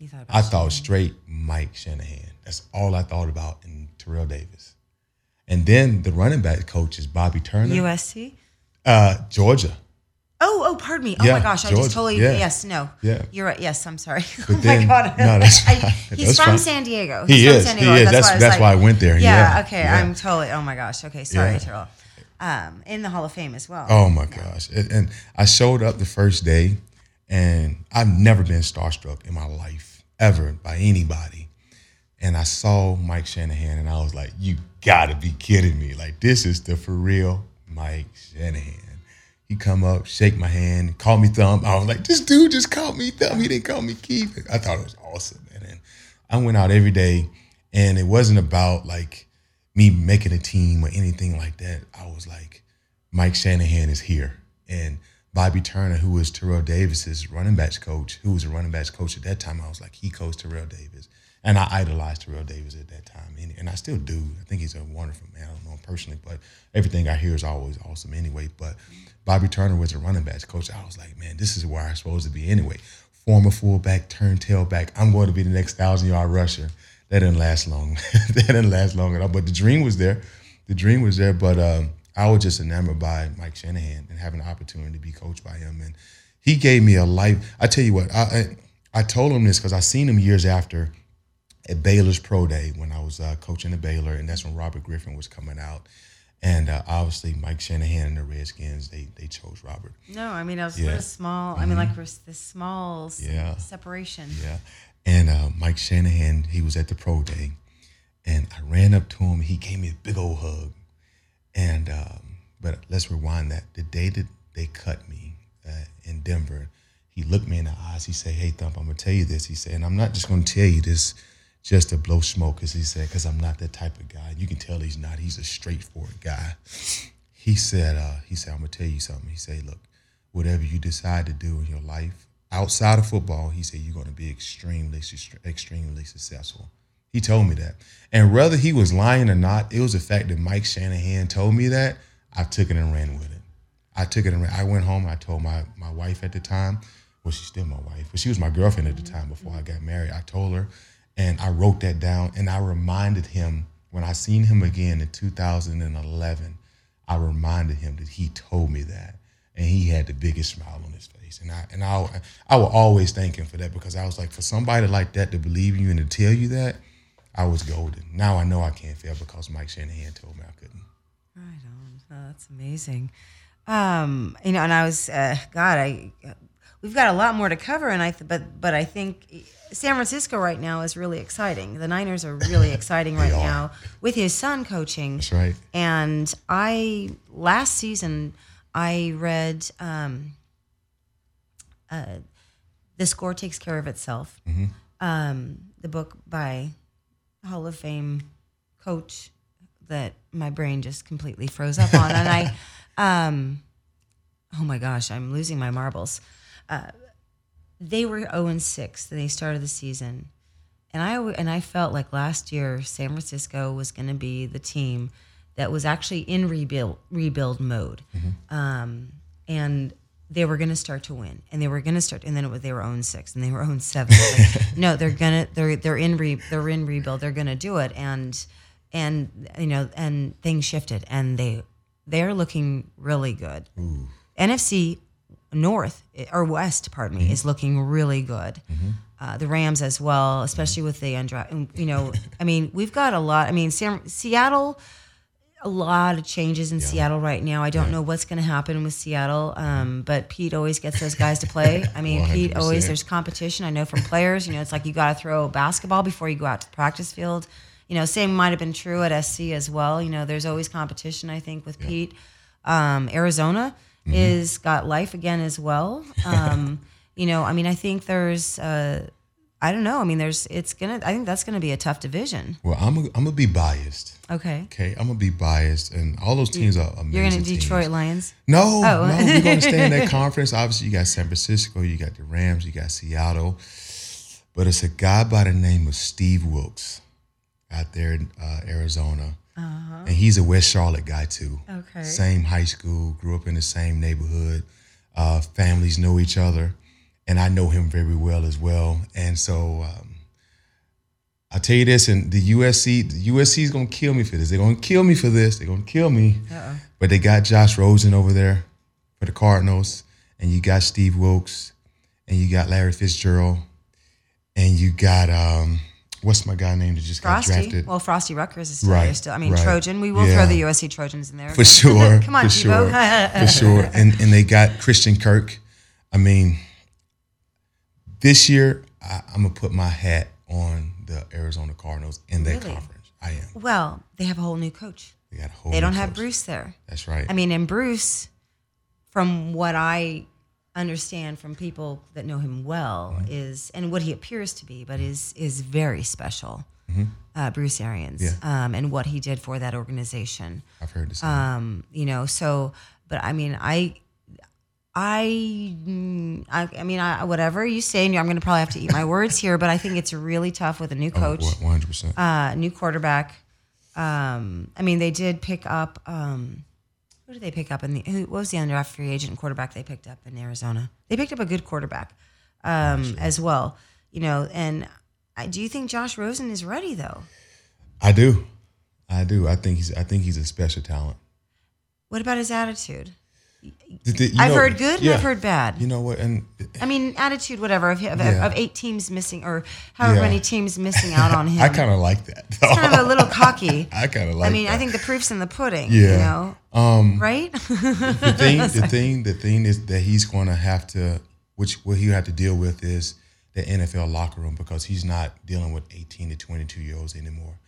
Thought about I thought straight Mike Shanahan. That's all I thought about in Terrell Davis. And then the running back coach is Bobby Turner, USC. uh, Georgia. Oh, oh, pardon me. Oh Yeah, my gosh, I just totally Yeah. yes, no. Yeah. You're right. Yes, I'm sorry. But oh then- my god. no, that's I- fine. he's That's from fine. San Diego. He He's from is. San He is. That's, That's- why I that's like, why I went there. Yeah. Okay. Yeah. I'm totally. Oh my gosh. Okay. Sorry. Terrell. Um, in the Hall of Fame as well. Oh my gosh. And, and I showed up the first day and I've never been starstruck in my life ever by anybody. And I saw Mike Shanahan and I was like, you gotta be kidding me. Like this is the for real Mike Shanahan. He come up, shake my hand, call me Thump. I was like, this dude just called me Thump. He didn't call me Keith. I thought it was awesome, man. And I went out every day and it wasn't about like me making a team or anything like that. I was like, Mike Shanahan is here. And Bobby Turner, who was Terrell Davis's running backs coach, who was a running backs coach at that time, I was like, he coached Terrell Davis. And I idolized Terrell Davis at that time. And, and I still do. I think he's a wonderful man. I don't know him personally, but everything I hear is always awesome anyway. But Bobby Turner was a running backs coach. I was like, man, this is where I'm supposed to be anyway. Former fullback, turned tailback. I'm going to be the next thousand yard rusher. That didn't last long. that didn't last long at all. But the dream was there. The dream was there. But um, I was just enamored by Mike Shanahan and having the opportunity to be coached by him. And he gave me a life. I tell you what, I I, I told him this because I seen him years after at Baylor's Pro Day when I was uh, coaching at Baylor, and that's when Robert Griffin was coming out. And uh, obviously, Mike Shanahan and the Redskins, they they chose Robert. No, I mean, I was Yeah. Mm-hmm. small. I mean, like we're this small Yeah. separation. Yeah. And uh, Mike Shanahan, he was at the pro day, and I ran up to him. He gave me a big old hug. And um, but let's rewind that. The day that they cut me uh, in Denver, he looked me in the eyes. He said, "Hey, Thump, I'm gonna tell you this." He said, "And I'm not just gonna tell you this just to blow smoke," because he said, "Because I'm not that type of guy. You can tell he's not. He's a straightforward guy." He said, uh, "He said, I'm gonna tell you something." He said, "Look, whatever you decide to do in your life outside of football, he said you're going to be extremely, extremely successful. He told me that, and whether he was lying or not, it was the fact that Mike Shanahan told me that. I took it and ran with it. I took it and ran. I went home. I told my my wife at the time, well, she's still my wife, but she was my girlfriend at the time before I got married. I told her, and I wrote that down, and I reminded him when I seen him again in 2011. I reminded him that he told me that, and he had the biggest smile on his face. And I and I I will always thank him for that because I was like, for somebody like that to believe in you and to tell you that, I was golden. Now I know I can't fail because Mike Shanahan told me I couldn't. Right on. Oh, that's amazing. Um, you know, and I was, uh, God, I, we've got a lot more to cover, and I, th- but, but I think San Francisco right now is really exciting. The Niners are really exciting right are. now with his son coaching. That's right. And I last season I read um, uh, "The Score Takes Care of Itself," um, the book by Hall of Fame coach that my brain just completely froze up on, and I, um, oh my gosh, I'm losing my marbles. Uh, they were zero and six. They started the season, and I and I felt like last year San Francisco was going to be the team that was actually in rebuild rebuild mode, um, and they were going to start to win, and they were going to start, and then it was they were own six, and they were own seven. Like, no, they're gonna they're they're in re, they're in rebuild. They're going to do it, and and you know, and things shifted, and they they're looking really good. NFC North eh, or West, pardon me, mm-hmm. is looking really good. Mm-hmm. Uh, the Rams as well, especially with the undra- You know, I mean, we've got a lot. I mean, San, Seattle, a lot of changes in Seattle right now. I don't know what's going to happen with Seattle, um, but Pete always gets those guys to play. I mean, Pete always there's competition. I know from players. You know, it's like you got to throw basketball before you go out to the practice field. You know, same might have been true at SC as well. You know, there's always competition. I think with Pete. Um, Arizona is got life again as well. Um, you know, I mean, I think there's, uh, I don't know. I mean, there's, it's gonna. I think that's gonna be a tough division. Well, I'm i I'm gonna be biased. Okay, Okay, I'm gonna be biased, and all those teams are amazing. you're gonna teams. Detroit Lions. No, Oh. no, we're gonna stay in that conference. Obviously, you got San Francisco, you got the Rams, you got Seattle, but it's a guy by the name of Steve Wilks, out there in uh, Arizona, and he's a West Charlotte guy too. Okay. Same high school, grew up in the same neighborhood. Uh, families know each other, and I know him very well as well. And so um, I'll tell you this: and the USC, the USC is gonna kill me for this. They're gonna kill me for this. They're gonna kill me. But they got Josh Rosen over there for the Cardinals, and you got Steve Wilks, and you got Larry Fitzgerald, and you got um, what's my guy name that just got Frostee. drafted? Well, Frostee Rucker is still Right, there still. I mean, right. Trojan. We will Yeah. throw the USC Trojans in there. for sure. Come on, for sure, for sure. And and they got Christian Kirk. I mean, this year I, I'm gonna put my hat on the Arizona Cardinals in that Really? conference. I am. Well, they have a whole new coach. They got a whole. They don't have coach. Bruce there. That's right. I mean, and Bruce, from what I understand from people that know him well, Mm-hmm. is and what he appears to be, but is is very special. Uh, Bruce Arians, Mm-hmm. Yeah. um, and what he did for that organization. I've heard same. Um, you know, so, but I mean, I. I, mm, I, I mean, I, whatever you say, and I'm going to probably have to eat my words here, but I think it's really tough with a new coach One hundred percent. uh, new quarterback. Um, I mean, they did pick up. Um, who did they pick up in the? Who what was the undrafted free agent quarterback they picked up in Arizona? They picked up a good quarterback um, as well. You know, and I, do you think Josh Rosen is ready though? I do. I do. I think he's. I think he's a special talent. What about his attitude? The- the- you I've know- heard good and yeah. I've heard bad. You know what? And I mean, attitude, whatever, of, of, Yeah. of eight teams missing or however Yeah. many teams missing out on him. I kind of like that. it's kind of a little cocky. I kind of like. I mean, that. I think the proof's in the pudding. Yeah. You know, Um, right? the thing, the thing, the thing is that he's going to have to, which what he'll have to deal with is the NFL locker room because he's not dealing with 18 to 22 year olds anymore.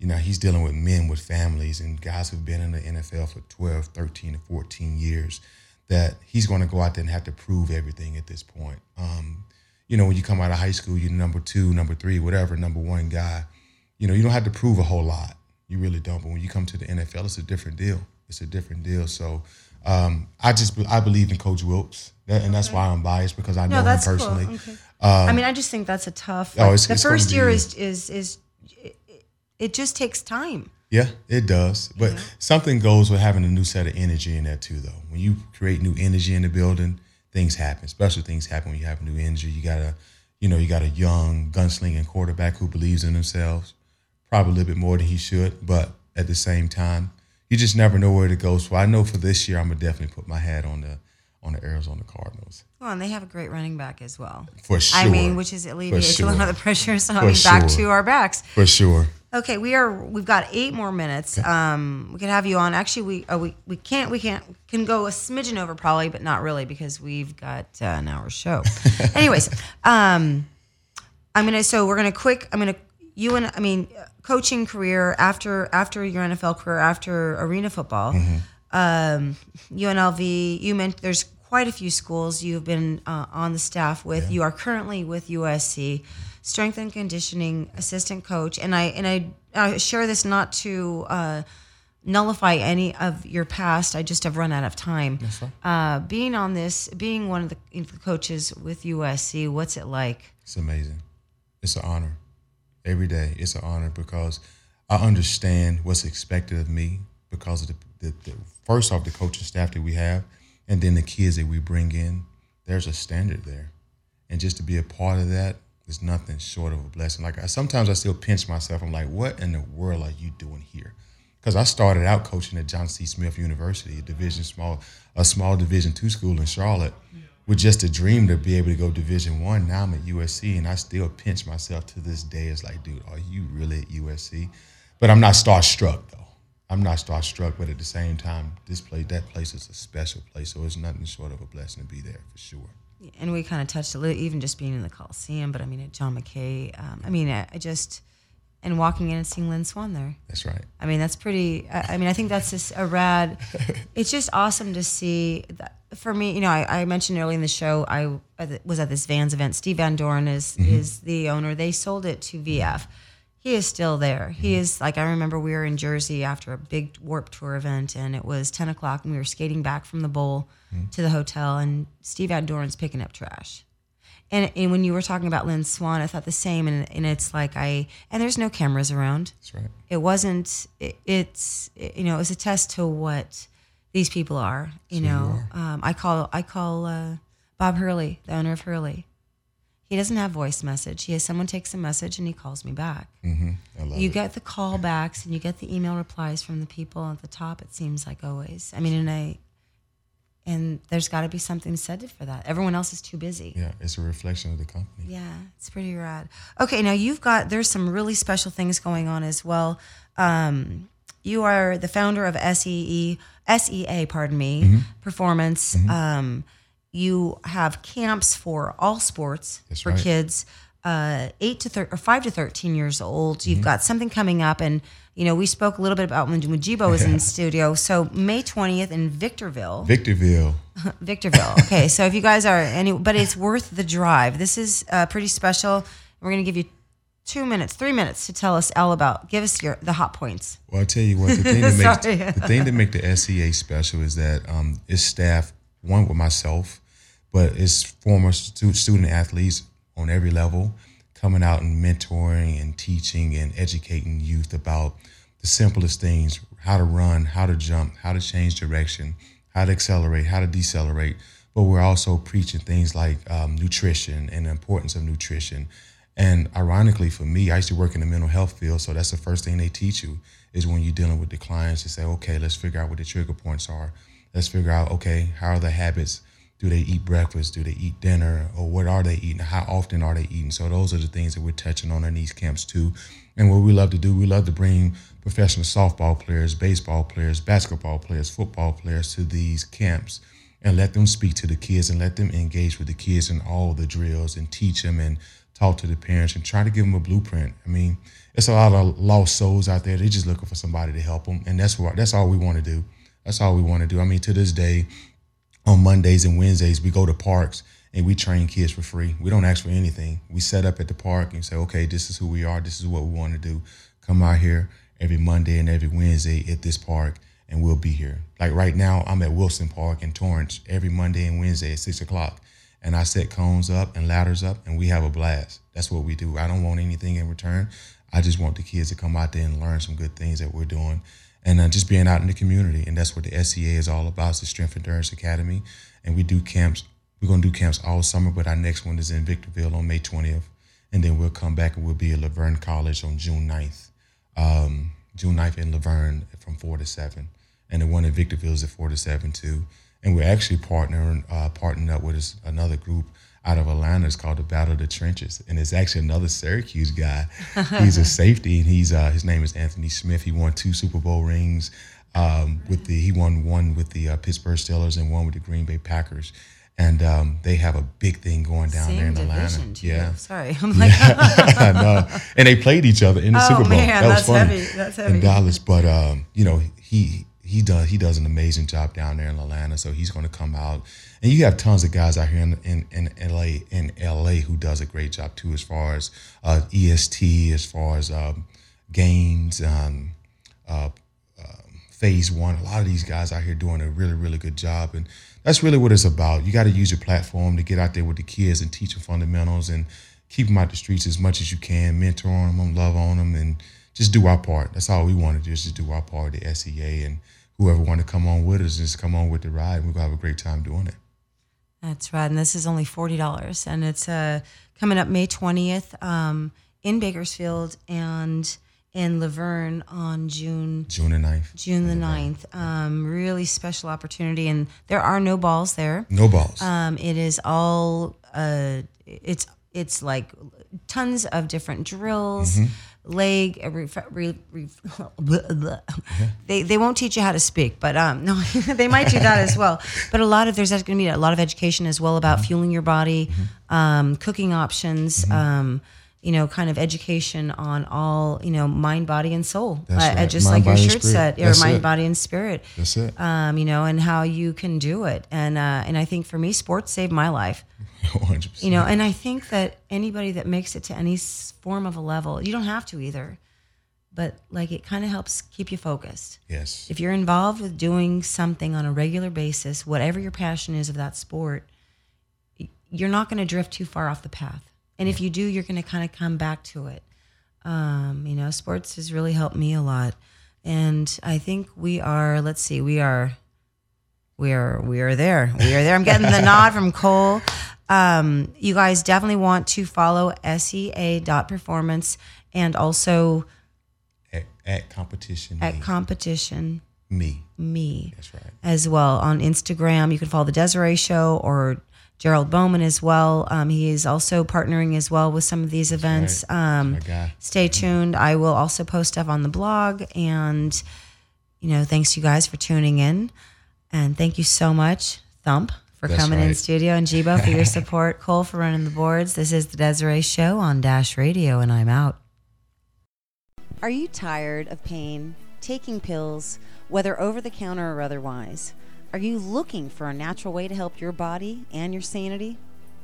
You know, he's dealing with men with families and guys who've been in the NFL for 12, 13, and 14 years. That he's going to go out there and have to prove everything at this point. Um, you know, when you come out of high school, you're number two, number three, whatever, number one guy. You know, you don't have to prove a whole lot. You really don't. But when you come to the NFL, it's a different deal. It's a different deal. So um, I just I believe in Coach Wilks, that, and that's why I'm biased because I know him that's cool. personally. Okay. I mean, I just think that's a tough. Um, oh, it's- the it's first year is is is it, just takes time. Yeah, it does. But something goes with having a new set of energy in there too, though. When you create new energy in the building, things happen. Special things happen when you have new energy. You got a, you know, you got a young gunslinging quarterback who believes in themselves, probably a little bit more than he should. But at the same time, you just never know where it goes. So I know for this year, I'm gonna definitely put my hat on the on the Arizona Cardinals Well, and they have a great running back as well. for sure. I mean, which is alleviates a lot of the pressure. So I mean, For back to our backs. for sure. Okay, we are. We've got eight more minutes. Um, we can have you on. Actually, we oh, we we can't. We can't. Can go a smidgen over probably, but not really because we've got uh, an hour show. Anyways, um, I'm gonna. So we're gonna quick. I'm gonna. You and I mean, coaching career after after your NFL career after arena football. Um, UNLV. You meant there's quite a few schools you've been uh, on the staff with. You are currently with USC, strength and conditioning assistant coach, and I and I, I share this not to. Uh, nullify any of your past. I just have run out of time. Uh, being on this, being one of the, the coaches with USC, what's it like? It's amazing. It's an honor. Every day, it's an honor because I understand what's expected of me because of the, the, the first off the coaching staff that we have, and then the kids that we bring in. There's a standard there, and just to be a part of that is nothing short of a blessing. Like I, sometimes I still pinch myself. I'm like, what in the world are you doing here? Because I started out coaching at John C. Smith University, a division small, a small Division two school in Charlotte, with just a dream to be able to go Division one. Now I'm at USC, and I still pinch myself to this day. It's like, dude, are you really at USC? But I'm not starstruck though. I'm not starstruck, but at the same time, this place, that place is a special place, so it's nothing short of a blessing to be there for sure. And we kind of touched a little, even just being in the Coliseum, but I mean, at John McKay, um, I mean, I, I just, and walking in and seeing Lynn Swann there. That's right. I mean, that's pretty. I I mean, I think that's just a rad. it's just awesome to see. That, for me, you know, I, I mentioned early in the show, I was at this Vans event. Steve Van Doren is is the owner. They sold it to VF. He is still there. He is like I remember we were in Jersey after a big Warped Tour event, and it was ten o'clock, and we were skating back from the bowl to the hotel, and Steve Van Doren's picking up trash and, and when you were talking about Lynn Swann, I thought the same. And, and it's like I and there's no cameras around. That's right. It wasn't. It, it's it, you know it was a test to what these people are. You know, um, I call I call uh, Bob Hurley, the owner of Hurley. He doesn't have voice message. He has someone takes a message and he calls me back. Mm-hmm. I love You it. get the callbacks and you get the email replies from the people at the top. It seems like always. I mean, and I, and there's got to be something said for that. Everyone else is too busy. yeah, it's a reflection of the company. Yeah, it's pretty rad. Okay, now you've got there's some really special things going on as well. Um, you are the founder of SEE SEA, pardon me, Mm-hmm. Performance. Um, you have camps for all sports That's for right. kids, uh, eight to thir- or five to thirteen years old. Mm-hmm. You've got something coming up, and you know we spoke a little bit about when, when Jibo was in the studio. So May twentieth in Victorville. Victorville. Victorville. Okay, so if you guys are any, but it's worth the drive. This is uh, pretty special. We're gonna give you two minutes, three minutes to tell us all about. Give us your the hot points. Well, I tell you what, the thing that makes the thing that make the SEA special is that um, it's staffed one with myself, but it's former stu- student athletes on every level coming out and mentoring and teaching and educating youth about the simplest things: how to run, how to jump, how to change direction, how to accelerate, how to decelerate. But we're also preaching things like um, nutrition and the importance of nutrition. And ironically, for me, I used to work in the mental health field, so that's the first thing they teach you is when you're dealing with the clients to say, okay, let's figure out what the trigger points are. Let's figure out, okay, how are the habits? Do they eat breakfast? Do they eat dinner? Or what are they eating? How often are they eating? So those are the things that we're touching on in these camps too. And what we love to do, we love to bring professional softball players, baseball players, basketball players, football players to these camps and let them speak to the kids and let them engage with the kids in all the drills and teach them and talk to the parents and try to give them a blueprint. I mean, it's a lot of lost souls out there. They're just looking for somebody to help them, and that's what that's all we want to do. That's all we want to do. I mean, to this day, on Mondays and Wednesdays, we go to parks and we train kids for free. We don't ask for anything. We set up at the park and say, okay, this is who we are. This is what we want to do. Come out here every Monday and every Wednesday at this park, and we'll be here. Like right now, I'm at Wilson Park in Torrance every Monday and Wednesday at six o'clock. And I set cones up and ladders up, and we have a blast. That's what we do. I don't want anything in return. I just want the kids to come out there and learn some good things that we're doing and uh, just being out in the community. And that's what the SCA is all about. It's the Strength Endurance Academy. And we do camps. We're to do camps all summer, but our next one is in Victorville on May 20th. And then we'll come back and we'll be at Laverne College on June 9th. Um, June 9th in Laverne from 4 to 7. And the one in Victorville is at 4 to 7 too. And we're actually partnering, uh, partnering up with another group out of Atlanta. It's called the Battle of the Trenches. And it's actually another Syracuse guy. He's a safety and he's uh, his name is Anthony Smith. He won two Super Bowl rings. Um, with the he won one with the uh, Pittsburgh Steelers and one with the Green Bay Packers. And um, they have a big thing going down there in Atlanta. too. Yeah. Sorry, I'm like, I know. And they played each other in the Oh, Super Bowl. man, that was that's funny. heavy. That's heavy. In Dallas, but um, you know, he he does he does an amazing job down there in Atlanta. So he's going to come out, and you have tons of guys out here in in, in LA in LA who does a great job too, as far as uh, EST, as far as um, games, um, uh, phase one. A lot of these guys out here doing a really, really good job. And that's really what it's about. You got to use your platform to get out there with the kids and teach them fundamentals and keep them out the streets as much as you can, mentor them, love on them, and just do our part. That's all we want to do is just do our part, the SEA. And whoever want to come on with us, just come on with the ride. We're to have a great time doing it. That's right, and this is only forty dollars, and it's uh, coming up May twentieth um, in Bakersfield and in Laverne on June June the 9th. June the 9th. Um, really special opportunity, and there are no balls there. No balls. Um, it is all uh, it's it's like tons of different drills, leg. Re, re, re, They they won't teach you how to speak, but um, no, they might do that as well. But a lot of there's going to be a lot of education as well about fueling your body, um, cooking options. Um, you know, kind of education on all, you know, mind, body, and soul. Uh, right. Just Mind, like your shirt said, or mind, it. body, and spirit That's it. um, you know, and how you can do it. And uh, and I think for me, sports saved my life. 100%. You know, and I think that anybody that makes it to any form of a level, you don't have to either, but like it kind of helps keep you focused. yes. If you're involved with doing something on a regular basis, whatever your passion is of that sport, you're not going to drift too far off the path. And if you do, you're going to kind of come back to it. Um, you know, sports has really helped me a lot. And I think we are, let's see, we are we are we are there. We are there. I'm getting the nod from Cole. Um, you guys definitely want to follow SEA dot performance and also At, at competition. at me. competition me. me That's right. as well on Instagram. You can follow the Desiree Show or Gerald Bowman as well. Um, he is also partnering as well with some of these events. right. Um, stay tuned. I will also post stuff on the blog. And, you know, thanks you guys for tuning in. And thank you so much, Thump, for That's coming in studio, and Jibo for your support, Cole for running the boards. This is the Desiree Show on Dash Radio, and I'm out. Are you tired of pain, taking pills, whether over the counter or otherwise? Are you looking for a natural way to help your body and your sanity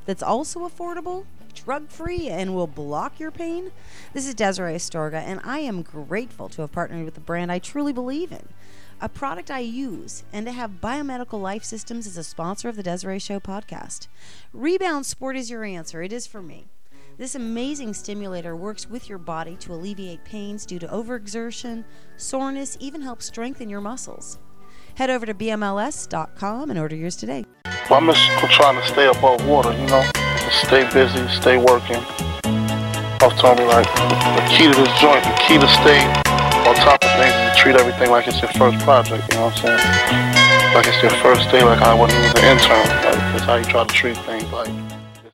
that's also affordable, drug free, and will block your pain? This is Desiree Astorga, and I am grateful to have partnered with a brand I truly believe in, a product I use, and to have Biomedical Life Systems as a sponsor of the Desiree Show podcast. Rebound Sport is your answer. It is for me. This amazing stimulator works with your body to alleviate pains due to overexertion, soreness, even help strengthen your muscles. Head over to bmls.com and order yours today. I'm just trying to stay above water, you know, stay busy, stay working. I was telling me like the key to this joint, the key to stay on top treat everything like it's your first project, you know what I'm saying? Like it's your first day, like I wasn't even an intern. Like that's how you try to treat things. Like